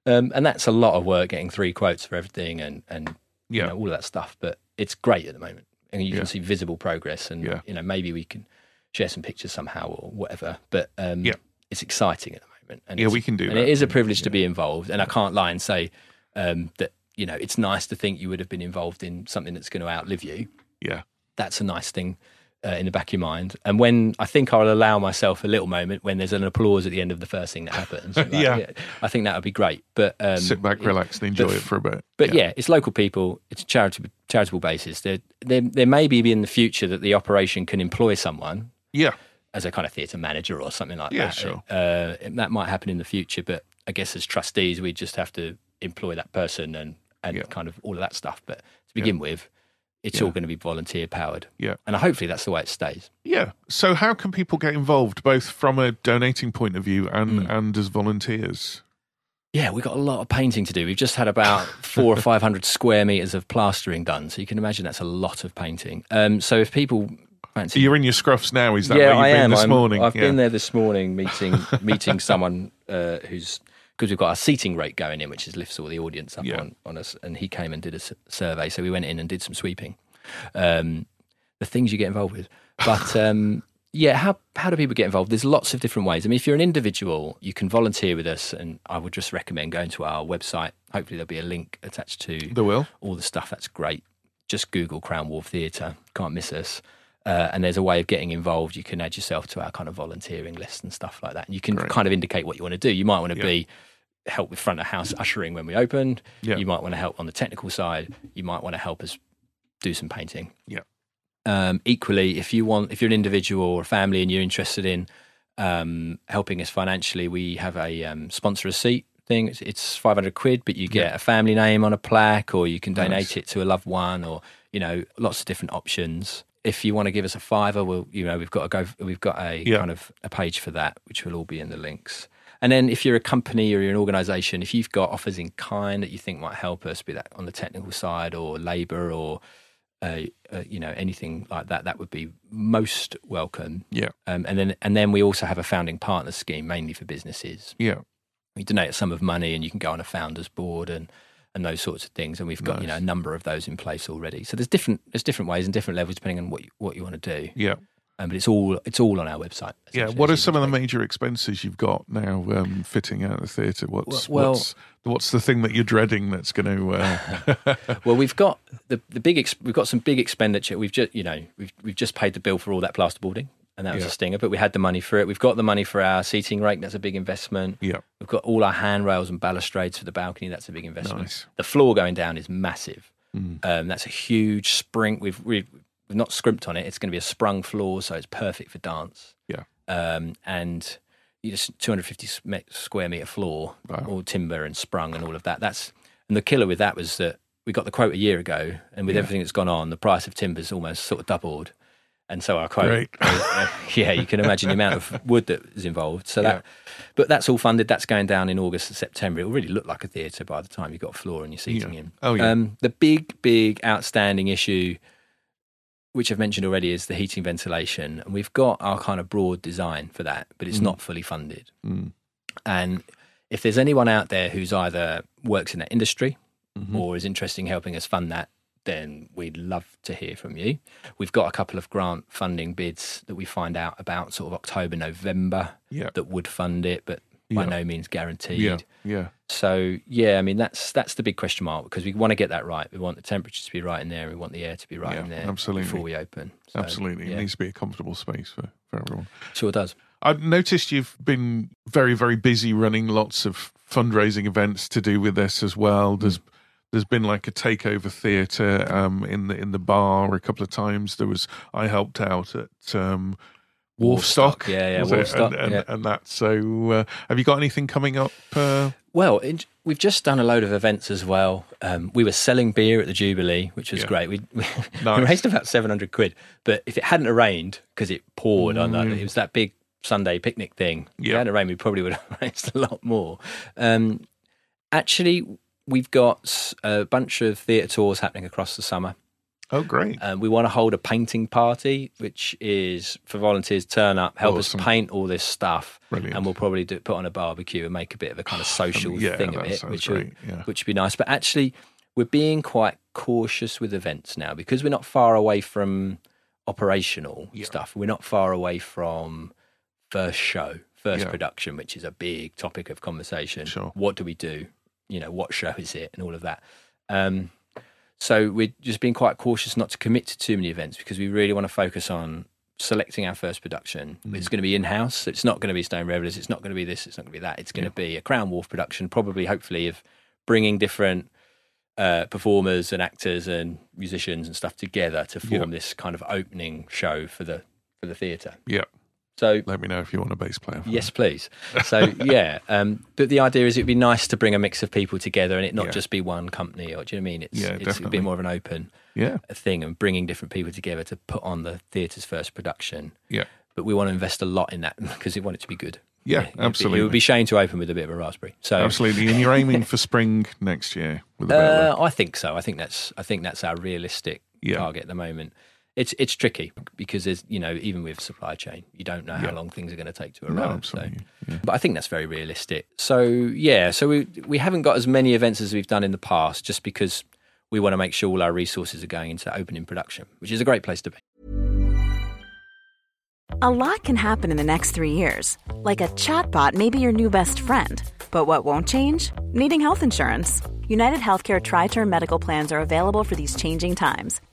Um, and that's a lot of work getting three quotes for everything and, and you Yeah. know, all of that stuff. But it's great at the moment. And you Yeah. can see visible progress. And, Yeah. you know, maybe we can share some pictures somehow or whatever. But um, Yeah. it's exciting at the moment. And Yeah, we can do And that. it is a privilege to be involved. And I can't lie and say um, that, you know, it's nice to think you would have been involved in something that's going to outlive you. Yeah. That's a nice thing. Uh, in the back of your mind, and when I think I'll allow myself a little moment when there's an applause at the end of the first thing that happens, Like, Yeah. I think that would be great. But um, Sit back, relax, and enjoy but- it for a bit. but yeah. it's local people. It's a charitable charitable basis. There, there, there may be in the future that the operation can employ someone Yeah. as a kind of theatre manager or something like Yeah, that. sure. Uh, that might happen in the future, but I guess as trustees, we just have to employ that person and and Yeah. kind of all of that stuff. But to begin with, it's Yeah. all going to be volunteer powered. Yeah. and hopefully that's the way it stays. Yeah. So, how can people get involved, both from a donating point of view and Mm. and as volunteers? Yeah, we've got a lot of painting to do. We've just had about four or five hundred square meters of plastering done, so you can imagine that's a lot of painting. Um, so if people fancy You're in your scruffs now. Is that yeah, where you've I been am. this I'm- morning? I've yeah. been there this morning meeting meeting someone uh, who's because we've got our seating rate going in, which is lifts all the audience up Yeah. on, on us. And he came and did a s- survey, so we went in and did some sweeping. Um, the things you get involved with, but um, yeah, how how do people get involved? There's lots of different ways. I mean, if you're an individual, you can volunteer with us, and I would just recommend going to our website. Hopefully, there'll be a link attached to There will. all the stuff. That's great. Just Google Crown Wharf Theatre. Can't miss us. Uh, and there's a way of getting involved. You can add yourself to our kind of volunteering list and stuff like that. And you can Great. kind of indicate what you want to do. You might want to Yeah. be help with front of house ushering when we opened. Yeah. You might want to help on the technical side. You might want to help us do some painting. Yeah. Um, equally, if you want, if you're an individual or a family and you're interested in um, helping us financially, we have a um, sponsor a seat thing. It's, it's 500 quid, but you get a family name on a plaque, or you can donate Nice. it to a loved one, or you know, lots of different options. If you want to give us a fiver, we'll, you know, we've got to go. We've got a Yeah. kind of a page for that, which will all be in the links. And then, if you're a company or you're an organisation, if you've got offers in kind that you think might help us, be that on the technical side or labour or uh, uh, you know anything like that, that would be most welcome. Yeah. Um, and then, and then we also have a founding partners scheme, mainly for businesses. Yeah. We donate a sum of money, and you can go on a founders board and and those sorts of things. And we've got you know a number of those in place already. So there's different there's different ways and different levels depending on what you, what you want to do. Yeah. Um, but it's all it's all on our website. Yeah. What are some of the major expenses you've got now um, fitting out the theatre? What's Well- what's what's the thing that you're dreading that's going to? Uh, Well, we've got the the big ex- we've got some big expenditure. We've just you know we've we've just paid the bill for all that plasterboarding, and that was Yeah. a stinger. But we had the money for it. We've got the money for our seating rake. That's a big investment. yeah. We've got all our handrails and balustrades for the balcony. That's a big investment. Nice. The floor going down is massive. Mm. Um, that's a huge spring. We've, we've we've not scrimped on it. It's going to be a sprung floor, so it's perfect for dance. Yeah. Um, and you just 250 square meter floor, Wow. all timber and sprung and all of that. That's and the killer with that was that we got the quote a year ago, and with Yeah. everything that's gone on, the price of timber's almost sort of doubled. And so our quote, Great. uh, yeah, you can imagine the amount of wood that is involved. So that, but that's all funded. That's going down in August and September. It will really look like a theatre by the time you've got a floor and your seating Yeah. in. Oh, yeah. Um, the big, big outstanding issue, which I've mentioned already, is the heating ventilation, and we've got our kind of broad design for that, but it's not fully funded. Mm. And if there's anyone out there who's either works in that industry Mhm. or is interested in helping us fund that, then we'd love to hear from you. We've got a couple of grant funding bids that we find out about sort of October, November Yeah. that would fund it, but by Yeah. no means guaranteed. Yeah. Yeah. So yeah, I mean that's that's the big question mark because we want to get that right. We want the temperature to be right in there. We want the air to be right Yeah, in there absolutely. before we open. So, Absolutely. It needs to be a comfortable space for, for everyone. sure does. I've noticed you've been very, very busy running lots of fundraising events to do with this as well. Mm. There's there's been like a takeover theatre um, in the in the bar a couple of times. There was I helped out at um, Wharfstock, yeah, yeah? Wharfstock, and, and, yeah. and that. So, uh, have you got anything coming up? Uh, Well, it, we've just done a load of events as well. Um, we were selling beer at the Jubilee, which was Yeah. great. We, we, Nice. raised about seven hundred quid, but if it hadn't rained because it poured on that, Mm. it was that big Sunday picnic thing. If it Yeah. hadn't rained, we probably would have raised a lot more. Um, actually, we've got a bunch of theatre tours happening across the summer. Oh, great. Um, we want to hold a painting party, which is for volunteers turn up, help Awesome. us paint all this stuff, Brilliant. and we'll probably do, put on a barbecue and make a bit of a kind of social yeah, thing of it, which would, yeah. which would be nice. But actually, we're being quite cautious with events now because we're not far away from operational Yeah. stuff. We're not far away from first show, first production, which is a big topic of conversation. Sure. What do we do? You know, what show is it, and all of that. Um, so we're just being quite cautious not to commit to too many events because we really want to focus on selecting our first production. Mm. It's going to be in house. It's not going to be Stone Revelers. It's not going to be this. It's not going to be that. It's going to be a Crown Wharf production, probably, hopefully, of bringing different uh, performers and actors and musicians and stuff together to form Yeah. this kind of opening show for the for the theatre. Yeah. So Let me know if you want a bass player. Yes, please. So yeah, um, but the idea is it'd be nice to bring a mix of people together and it not Yeah. just be one company. Or do you know what I mean? It's, Yeah, it's a bit more of an open. Yeah. thing and bringing different people together to put on the theatre's first production. Yeah. But we want to invest a lot in that because we want it to be good. Yeah, It would be- absolutely. It would be shame to open with a bit of a raspberry. So Absolutely. And you're aiming for spring next year with a uh, I think so. I think that's I think that's our realistic Yeah. target at the moment. It's it's tricky because there's you know even with supply chain you don't know how Yeah. long things are going to take to a- No, arrive. so. Yeah. but I think that's very realistic. So yeah, so we we haven't got as many events as we've done in the past, just because we want to make sure all our resources are going into opening production, which is a great place to be. A lot can happen in the next three years. Like a chatbot may be your new best friend. But what won't change? Needing health insurance. United Healthcare Tri Term Medical Plans are available for these changing times.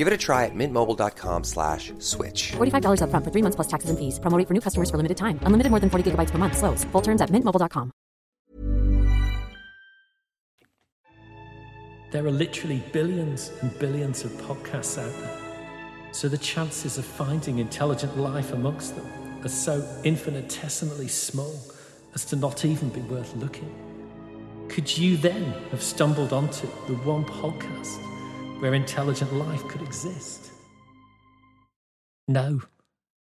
Give it a try at mintmobile.com slash switch. $45 upfront for three months plus taxes and fees. Promo rate for new customers for limited time. Unlimited more than 40 gigabytes per month. Slows. Full terms at mintmobile.com. There are literally billions and billions of podcasts out there. So the chances of finding intelligent life amongst them are so infinitesimally small. as to not even be worth looking? Could you then have stumbled onto the one podcast where intelligent life could exist? No.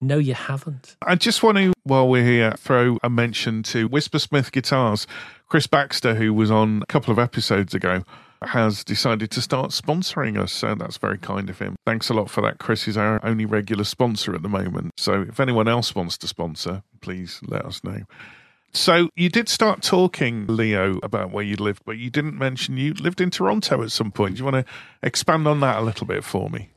No, you haven't. I just want to, while we're here, throw a mention to Whispersmith Guitars. Chris Baxter, who was on a couple of episodes ago, has decided to start sponsoring us. So that's very kind of him. Thanks a lot for that. Chris is our only regular sponsor at the moment. So if anyone else wants to sponsor, please let us know. So you did start talking, Leo, about where you lived, but you didn't mention you lived in Toronto at some point. Do you want to expand on that a little bit for me?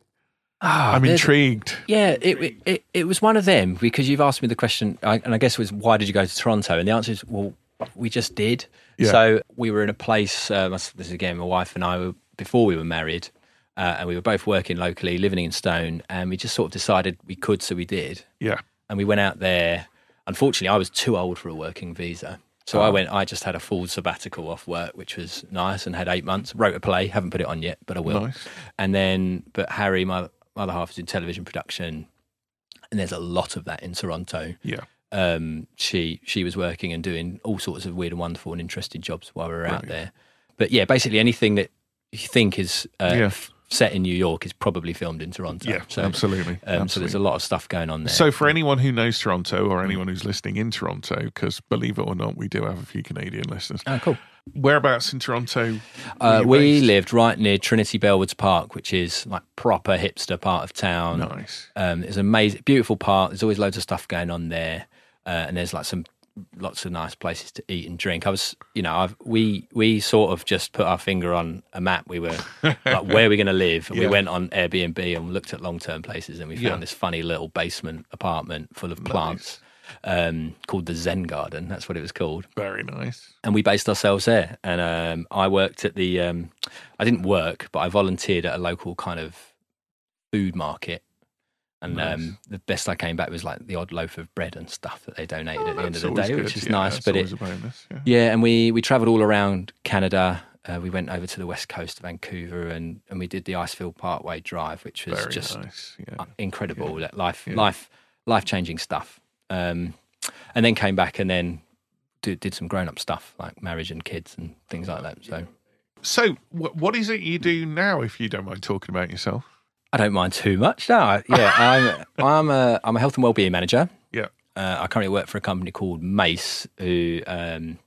Ah, I'm intrigued. Yeah, it, it it was one of them because you've asked me the question, and I guess it was why did you go to Toronto? And the answer is, well, we just did. Yeah. So we were in a place. Uh, this is again, my wife and I were before we were married, uh, and we were both working locally, living in Stone, and we just sort of decided we could, so we did, Yeah. and we went out there. Unfortunately, I was too old for a working visa. So Oh. I went. I just had a full sabbatical off work, which was nice, and had eight months. Wrote a play, haven't put it on yet, but I will. Nice. And then, but Harri, my, my other half, is in television production, and there's a lot of that in Toronto. Yeah. Um, she she was working and doing all sorts of weird and wonderful and interesting jobs while we were out there. But yeah, basically anything that you think is uh, Yeah. f- set in New York is probably filmed in Toronto. Yeah, so, absolutely. Um, so there's a lot of stuff going on there. So, for anyone who knows Toronto or anyone who's listening in Toronto, because believe it or not, we do have a few Canadian listeners. oh, cool. Whereabouts in Toronto? Uh, we based? lived right near Trinity Bellwoods Park, which is like proper hipster part of town. Nice. Um, it's an amazing, beautiful park. There's always loads of stuff going on there, uh, and there's like some lots of nice places to eat and drink. I was, you know, I've, we we sort of just put our finger on a map. We were like, where are we going to live? And Yeah. We went on Airbnb and looked at long term places, and we found Yeah. this funny little basement apartment full of plants um, called the Zen Garden. That's what it was called Very nice. and we based ourselves there. And um, I worked at the, um, I didn't work, but I volunteered at a local kind of food market. And Nice. um, the best I came back was like the odd loaf of bread and stuff that they donated at the end of the day, good. which is Yeah, nice. But it, a bonus. Yeah. yeah, and we we travelled all around Canada. Uh, we went over to the west coast of Vancouver, and, and we did the Icefield Parkway Drive, which was Very just nice. Yeah. uh, incredible. That life, Yeah. life, life changing stuff. Um, and then came back and then did, did some grown up stuff like marriage and kids and things like that. So So, what is it you do now, if you don't mind talking about yourself? I don't mind too much. No, I- yeah, I'm I'm a I'm a health and wellbeing manager. Yeah. Uh, I currently work for a company called Mace, who um,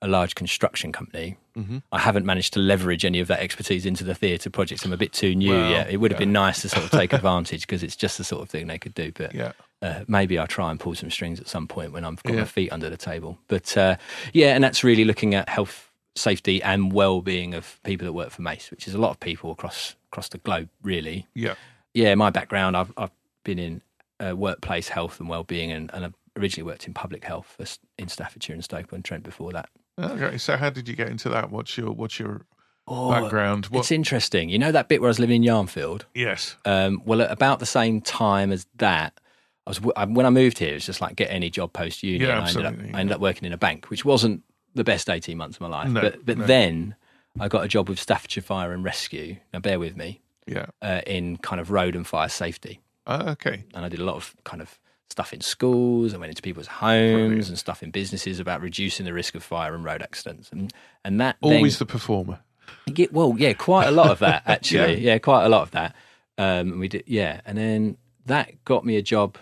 a large construction company. Mm-hmm. I haven't managed to leverage any of that expertise into the theatre projects. I'm a bit too new Well, yet. It would have yeah. been nice to sort of take advantage because it's just the sort of thing they could do. But Yeah. uh, maybe I'll try and pull some strings at some point when I've got Yeah. my feet under the table. But uh, yeah, and that's really looking at health, safety, and well-being of people that work for Mace, which is a lot of people across across the globe, really Yeah. yeah, my background, I've, I've been in uh, workplace health and well-being, and, and I've originally worked in public health for, in Staffordshire and Stoke on Trent before that. Okay. So, how did you get into that? What's your What's your Oh, background? What? It's interesting. You know that bit where I was living in Yarnfield? yes. Um, well, at about the same time as that, I was I- when I moved here. It was just like get any job post uni. Yeah, I ended up I ended up working in a bank, which wasn't the best eighteen months of my life. No, but but no. then I got a job with Staffordshire Fire and Rescue. Now bear with me Yeah. uh, in kind of road and fire safety. Ah, okay. and I did a lot of kind of stuff in schools I went into people's homes and stuff in businesses about reducing the risk of fire and road accidents and and that Always then, the performer. yeah, well yeah quite a lot of that actually Yeah. yeah. quite a lot of that um we did yeah and then that got me a job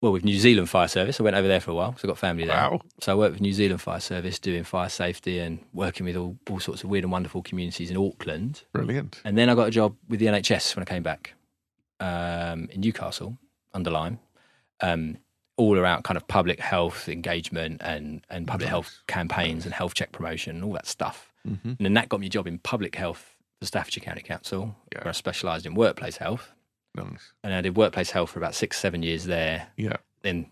well with New Zealand Fire Service I went over there for a while because I got family there Wow. so I worked with New Zealand Fire Service doing fire safety and working with all, all sorts of weird and wonderful communities in Auckland Brilliant. and then I got a job with the NHS when I came back um, in Newcastle, under Lyme, um, all around kind of public health engagement and, and public health campaigns and health check promotion and all that stuff. Mm-hmm. And then that got me a job in public health for Staffordshire County Council, Yeah. where I specialised in workplace health. Nice. And I did workplace health for about six, seven years there. Yeah. Then,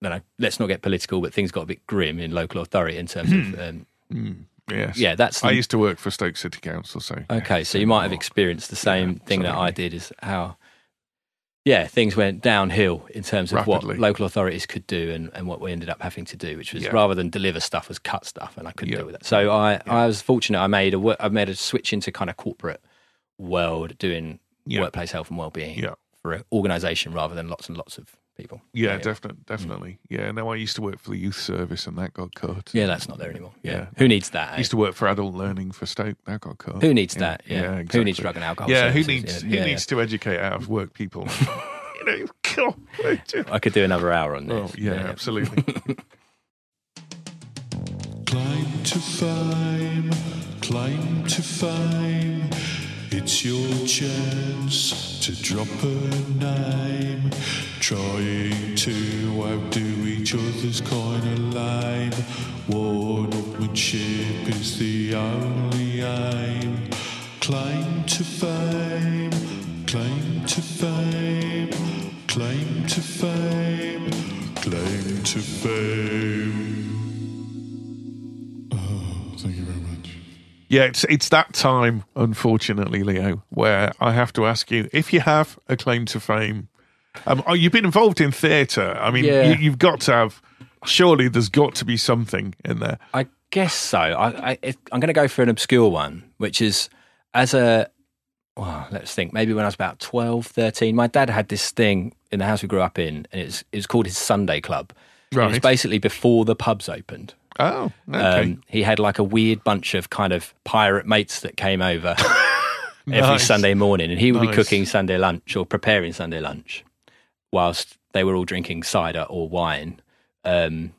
then I, let's not get political, but things got a bit grim in local authority in terms of, um, Mm. Yes. yeah, that's I used to work for Stoke City Council, so Okay, so so you might have experienced the same Yeah, thing that I did is how, yeah, things went downhill in terms of Rapidly. what local authorities could do and, and what we ended up having to do, which was Yeah. rather than deliver stuff, was cut stuff, and I couldn't Yeah. deal with that. So I, I was fortunate. I made a I made a switch into kind of corporate world, doing Yeah. workplace health and well-being Yeah. for an organisation rather than lots and lots of people. Yeah, yeah. definitely, definitely. Yeah. No, I used to work for the youth service, and that got cut. Yeah, that's not there anymore. Yeah, Yeah. who needs that? I eh? used to work for adult learning for Stoke. That got cut. Who needs Yeah, that? Yeah. Who exactly. needs drug and alcohol Yeah, who needs Yeah, who yeah, needs to educate out of work people? you know, God. I could do another hour on Oh, this. yeah, absolutely. Climb to fame, climb to fame. It's your chance to drop a name. Trying to outdo each other's kind of lame. One-upmanship is the only aim. Claim to fame, claim to fame, claim to fame, claim to fame. Yeah, it's it's that time, unfortunately, Leo, where I have to ask you if you have a claim to fame. Um, oh, you've been involved in theatre. I mean, Yeah. you, you've got to have. Surely, there's got to be something in there. I guess so. I, I, I'm going to go for an obscure one, which is as a, well, let's think, maybe when I was about 12, 13, my dad had this thing in the house we grew up in, and it's it was called his Sunday Club. And It was basically before the pubs opened. Oh, okay. Um, he had like a weird bunch of kind of pirate mates that came over every Nice. Sunday morning, and he would be cooking Sunday lunch or preparing Sunday lunch, whilst they were all drinking cider or wine. Um,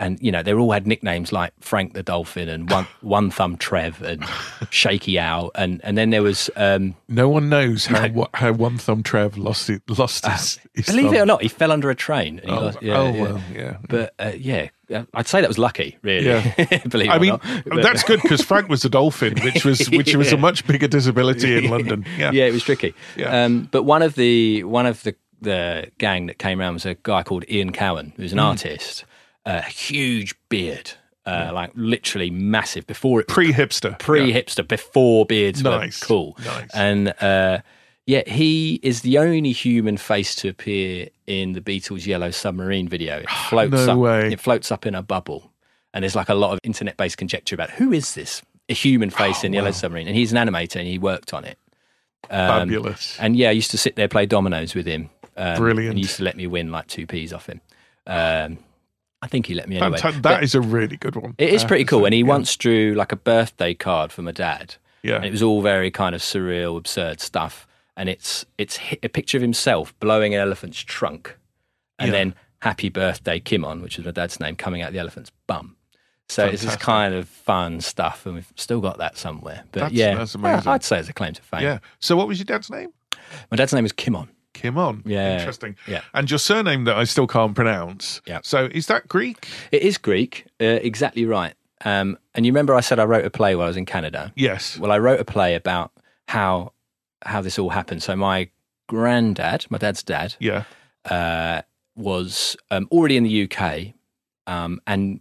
and you know they all had nicknames like Frank the Dolphin and One One Thumb Trev and Shaky Owl, and and then there was um, no one knows how wha- how one thumb Trev lost it lost his. his Ah, believe it or not, he fell under a train. And he Oh, lost, oh, well, yeah. But uh, yeah, I'd say that was lucky, really. Yeah. believe I or mean. That's good because Frank was a dolphin, which was which was a much bigger disability in London. Yeah, yeah, it was tricky. Yeah. Um, but one of the one of the the gang that came around was a guy called Ian Cowan, who's an artist, a huge beard, uh, like literally massive. Before it pre hipster, pre hipster, before beards Nice. were cool. Nice. And uh, yeah, he is the only human face to appear in the Beatles' Yellow Submarine video. It floats No up. way. It floats up in a bubble, and there's like a lot of internet-based conjecture about who is this a human face in Yellow Submarine, and he's an animator and he worked on it. Um, Fabulous. And yeah, I used to sit there play dominoes with him. Um, Brilliant. And he used to let me win like two p's off him. Um, I think he let me anyway. Fanta- But that is a really good one. it is pretty cool. say, And he yeah. once drew like a birthday card for my dad. Yeah. And it was all very kind of surreal, absurd stuff. And it's it's a picture of himself blowing an elephant's trunk, and Yeah. then "Happy Birthday, Kimon," which is my dad's name, coming out the elephant's bum. So it's this kind of fun stuff, and we've still got that somewhere. But That's- yeah, that's amazing. I'd say it's a claim to fame. Yeah. So, what was your dad's name? My dad's name is Kimon. Kimon. Yeah. Interesting. Yeah. And your surname that I still can't pronounce. Yeah. So, is that Greek? It is Greek, uh, exactly right. Um, and you remember I said I wrote a play while I was in Canada. Yes. Well, I wrote a play about how how this all happened. So my granddad, my dad's dad, Yeah. uh, was um, already in the UK, um, and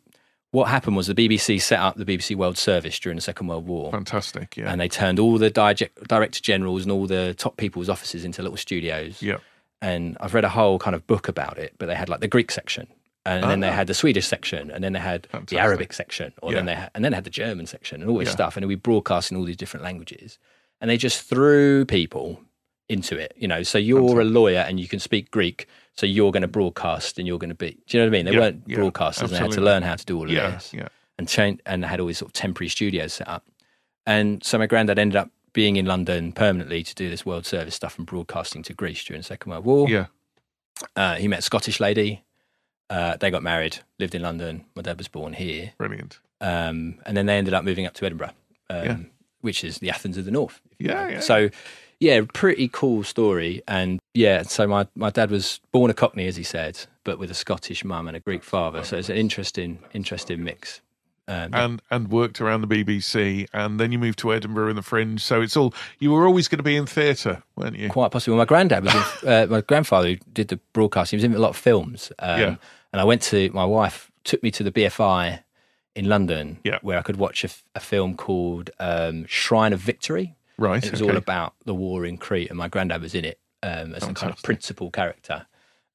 what happened was the BBC set up the BBC World Service during the Second World War. Fantastic. Yeah. And they turned all the direct, director generals and all the top people's offices into little studios. yeah. And I've read a whole kind of book about it, but they had like the Greek section. And then they Ah. had the Swedish section, and then they had Fantastic. the Arabic section, or then they had, and then they had the German section, and all this Yeah. stuff. And we broadcast in all these different languages, and they just threw people into it. You know, so you're a lawyer and you can speak Greek, so you're going to broadcast and you're going to be. Do you know what I mean? They Yeah, weren't yeah, broadcasters; they had to learn how to do all of Yeah. this Yeah. and change, and had all these sort of temporary studios set up. And so my granddad ended up being in London permanently to do this World Service stuff and broadcasting to Greece during the Second World War. Yeah. Uh, he met a Scottish lady. Uh, they got married, lived in London. My dad was born here. Brilliant. Um, and then they ended up moving up to Edinburgh, um, Yeah. Which is the Athens of the North. Yeah, yeah. So, yeah, pretty cool story. And yeah, so my, my dad was born a Cockney, as he said, but with a Scottish mum and a Greek father. So it's an interesting, interesting mix. Um, And and worked around the BBC, and then you moved to Edinburgh in the Fringe. So it's all you were always going to be in theatre, weren't you? Quite possibly. My granddad was, in, uh, my grandfather who did the broadcasting. He was in a lot of films. Um, Yeah. And I went to my wife took me to the BFI in London, Yeah. where I could watch a film called um, Shrine of Victory. Right. And it was okay. all about the war in Crete, and my granddad was in it um, as a kind of principal character.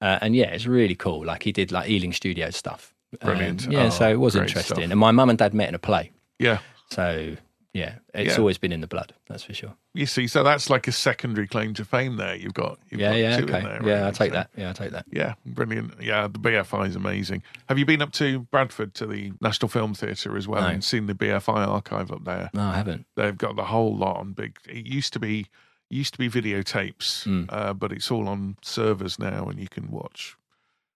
Uh, and yeah, it's really cool. Like he did like Ealing Studios stuff. Um, Brilliant. yeah, Oh, so it was interesting. stuff. And my mum and dad met in a play. Yeah. So, Yeah, it's Yeah. always been in the blood. That's for sure. You see, so that's like a secondary claim to fame. There, you've got. You've yeah, got yeah, two in okay. there, yeah, I'll take so- that. Yeah, I'll take that. Yeah, brilliant. Yeah, the BFI is amazing. Have you been up to Bradford to the National Film Theatre as well No. and seen the BFI archive up there? No, I haven't. They've got the whole lot on big. It used to be used to be videotapes, Mm. uh, but it's all on servers now, and you can watch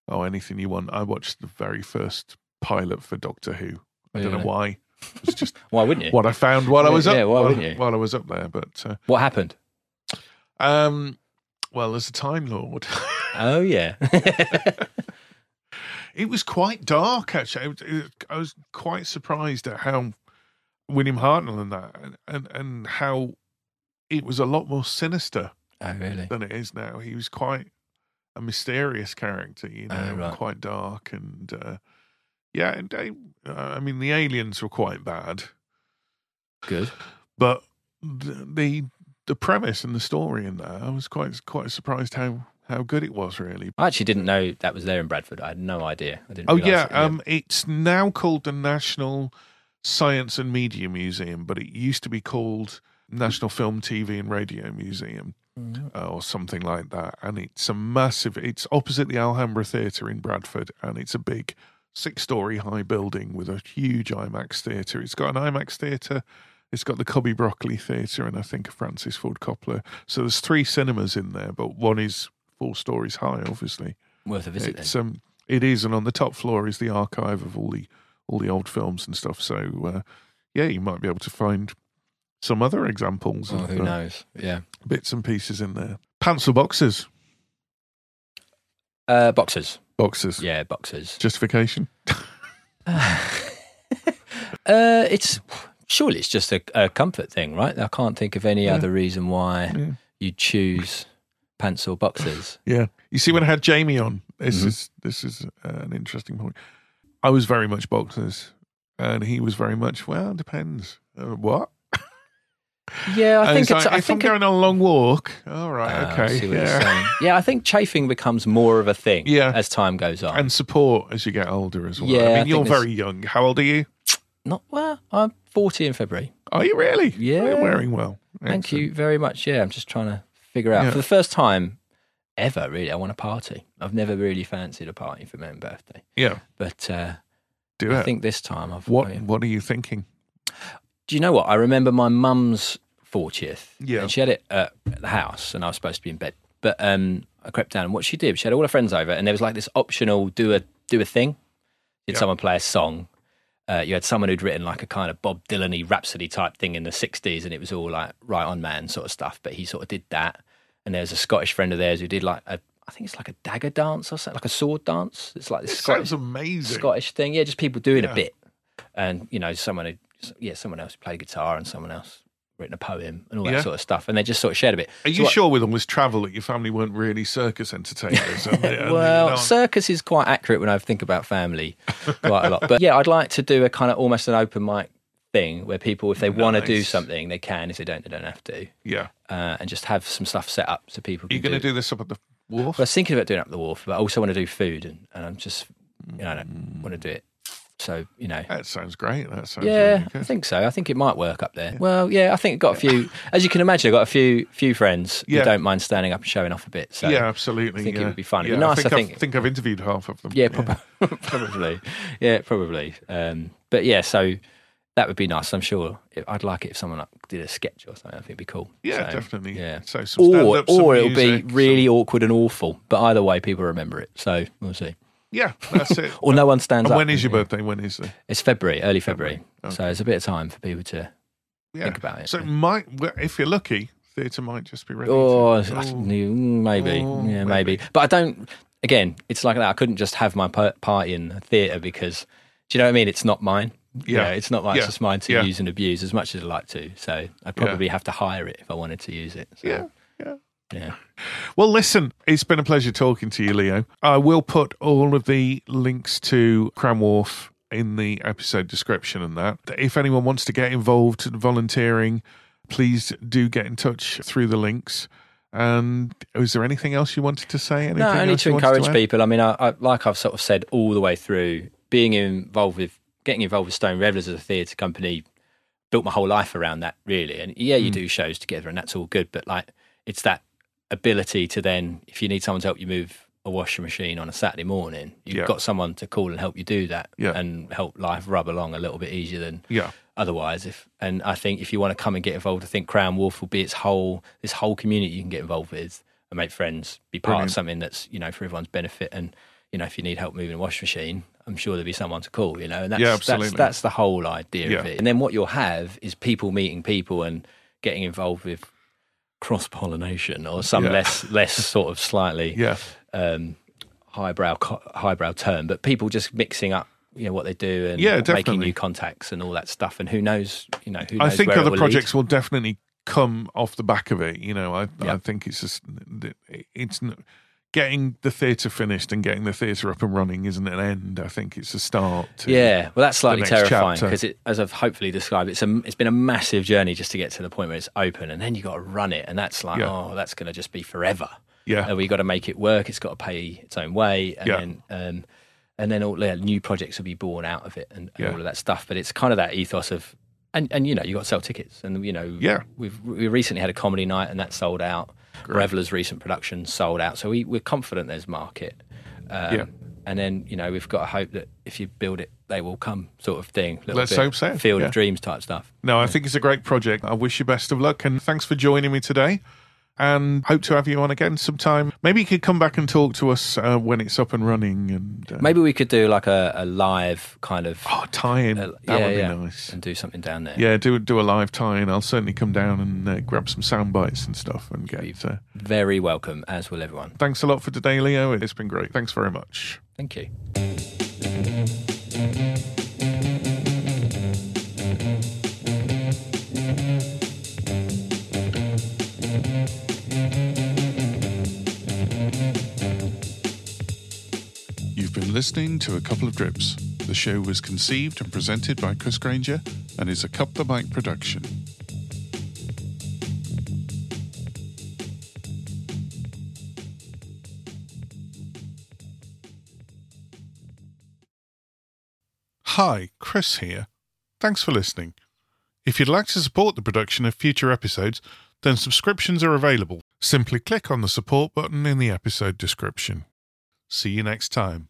oh anything you want. I watched the very first pilot for Doctor Who. I don't know why. It's just Why wouldn't you? what I found while I was up. Yeah, why while, wouldn't you? while I was up there, but uh, What happened? um, well, as a Time Lord. Oh yeah. It was quite dark, actually. I was, it- I was quite surprised at how William Hartnell and that, and, and, and how it was a lot more sinister oh really? than it is now. He was quite a mysterious character, you know, Oh, right. quite dark, and uh, yeah, and they, uh, I mean, the aliens were quite bad, Good. but the the, premise and the story in there, I was quite quite surprised how how good it was, really. I actually didn't know that was there in Bradford. I had no idea. I didn't. Oh yeah, it. um, it's now called the National Science and Media Museum, but it used to be called National Film, TV, and Radio Museum, uh, or something like that. And it's a massive. It's opposite the Alhambra Theatre in Bradford, and it's a big six-story high building with a huge IMAX theatre. It's got an IMAX theatre. It's got the Cubby Broccoli Theatre, and I think a Francis Ford Coppola. So there's three cinemas in there, but one is four stories high, obviously. worth a visit. It's Then. um, it is, and on the top floor is the archive of all the all the old films and stuff. So uh, yeah, you might be able to find some other examples Oh, of who uh, knows? Yeah. bits and pieces in there. Pants or boxes? Uh, boxers. Boxes. Yeah, boxers. Justification? Uh, it's surely it's just a, a comfort thing, right? I can't think of any Yeah. other reason why Yeah. you choose pants or boxers. Yeah. You see, when I had Jamie on, this Mhm. is this is uh, an interesting point. I was very much boxers, and he was very much well. Depends. Uh, what? Yeah, I And think it's it's. like, I if think I'm it- going on a long walk, all right, I okay, see what you're yeah. Yeah, I think chafing becomes more of a thing Yeah. as time goes on. and support as you get older as well. Yeah, I I mean, think you're very young. How old are you? Not well. I'm 40 in February. Are you really? Yeah. You're wearing well. Thank you very much. Yeah, I'm just trying to figure out Yeah. for the first time ever. Really, I want a party. I've never really fancied a party for my own birthday, Yeah, but uh, do I it. think this time I've. what I- What are you thinking? Do you know what? I remember my mum's 40th. Yeah. And she had it at the house, and I was supposed to be in bed. But um, I crept down, and what she did, she had all her friends over, and there was like this optional do a do a thing. Did Yeah. someone play a song? Uh, you had someone who'd written like a kind of Bob Dylan Rhapsody type thing in the 60s, and it was all like right on man sort of stuff. But he sort of did that. And there's a Scottish friend of theirs who did like a, I think it's like a dagger dance or something, like a sword dance. It's like this This Scottish, amazing. Scottish thing. Yeah, just people doing Yeah. a bit. And, you know, someone who, yeah, someone else played guitar and someone else written a poem and all that Yeah. sort of stuff. And they just sort of shared a bit. Are So you what- sure with all this travel that your family weren't really circus entertainers? and they- and well, circus is quite accurate when I think about family quite a lot. But yeah, I'd like to do a kind of almost an open mic thing where people, if they want to do something, they can. If they don't, they don't have to. yeah. Uh, and just have some stuff set up so people Are you going to do. this up at the wharf? I was thinking about doing it up at the wharf, but I also want to do food, and, and I'm just, you know, I don't want to do it. So you know, That sounds great. That sounds yeah, really I think so. I think it might work up there. Well, yeah, I think I've got a few. As you can imagine, I've got a few few friends Yeah. who don't mind standing up and showing off a bit. So yeah, absolutely. I think it would be fun. It'd Yeah, be nice, I think, I I've, think. think I've interviewed half of them. Yeah, prob- probably. Yeah, probably. Um, but yeah, so that would be nice. I'm sure I'd like it if someone like, did a sketch or something. I think it'd be cool. Yeah, So, definitely. Yeah. So Or, or it'll be really some- awkward and awful. But either way, people remember it. So we'll see. Yeah, that's it. Or no one stands and up. when is your birthday? When is it? It's February, early February. February. So it's a bit of time for people to Yeah. think about it. So it might, if you're lucky, theatre might just be ready. Oh, to, Oh. maybe. Oh, yeah, maybe. maybe. But I don't. Again, it's like that. I couldn't just have my pa- party in a theatre because, do you know what I mean? It's not mine. You Yeah. it's not mine. Yeah. It's just mine to Yeah. use and abuse as much as I like to. So I'd probably have to hire it if I wanted to use it. So, Yeah, yeah. Yeah. Well, listen, it's been a pleasure talking to you, Leo. I will put all of the links to Crown Wharf in the episode description and that. If anyone wants to get involved in volunteering, please do get in touch through the links. And is there anything else you wanted to say? Anything No, only to encourage add? people. I mean, I, I, like I've sort of said all the way through, being involved with getting involved with Stone Revelers as a theatre company built my whole life around that really. And yeah, you Mm. do shows together, and that's all good. But like, it's that ability to then, if you need someone to help you move a washing machine on a Saturday morning, you've Yeah. got someone to call and help you do that, Yeah. and help life rub along a little bit easier than Yeah. otherwise. If and I think if you want to come and get involved, I think Crown Wharf will be its whole this whole community you can get involved with and make friends, be part Brilliant. of something that's you know for everyone's benefit. And you know if you need help moving a washing machine, I'm sure there'll be someone to call. You know, and that's Yeah, that's, absolutely. that's the whole idea of it. And then what you'll have is people meeting people and getting involved with cross pollination or some Yeah. less less sort of slightly Yeah. um, highbrow highbrow term, but people just mixing up. You know what they do and Yeah, making new contacts and all that stuff, and who knows? You know, who I think where other will lead. projects will definitely come off the back of it. You know, I Yeah. I think it's just it's getting the theatre finished and getting the theatre up and running isn't an end. I think it's a start. To, Yeah, well, that's slightly terrifying because, as I've hopefully described, it's a it's been a massive journey just to get to the point where it's open, and then you got to run it, and that's like, Yeah. oh, that's going to just be forever. Yeah. and we got to make it work. It's got to pay its own way, and Yeah. then um, and then all yeah, new projects will be born out of it, and, and Yeah. all of that stuff. But it's kind of that ethos of. And, and you know you got to sell tickets and you know Yeah. we've we recently had a comedy night and that sold out Reveler's recent production sold out so we, we're confident there's market um, Yeah. and then you know we've got to hope that if you build it, they will come, sort of thing. Little Let's bit hope so, Field yeah. of dreams type stuff. No, I think it's a great project. I wish you best of luck and thanks for joining me today. And hope to have you on again sometime. Maybe you could come back and talk to us uh, when it's up and running and uh, Maybe we could do like a, a live kind of oh, tie in. uh, that yeah, would be yeah, nice. and do something down there. Yeah, do do a live tie-in. I'll certainly come down and uh, grab some sound bites and stuff and get. Uh, very welcome, as will everyone. thanks a lot for today, Leo. It's been great. Thanks very much. Thank you. Listening to A Couple of Drips. The show was conceived and presented by Chris Granger and is a Cup the Mic production. Hi, Chris here. Thanks for listening. If you'd like to support the production of future episodes, then subscriptions are available. Simply click on the support button in the episode description. See you next time.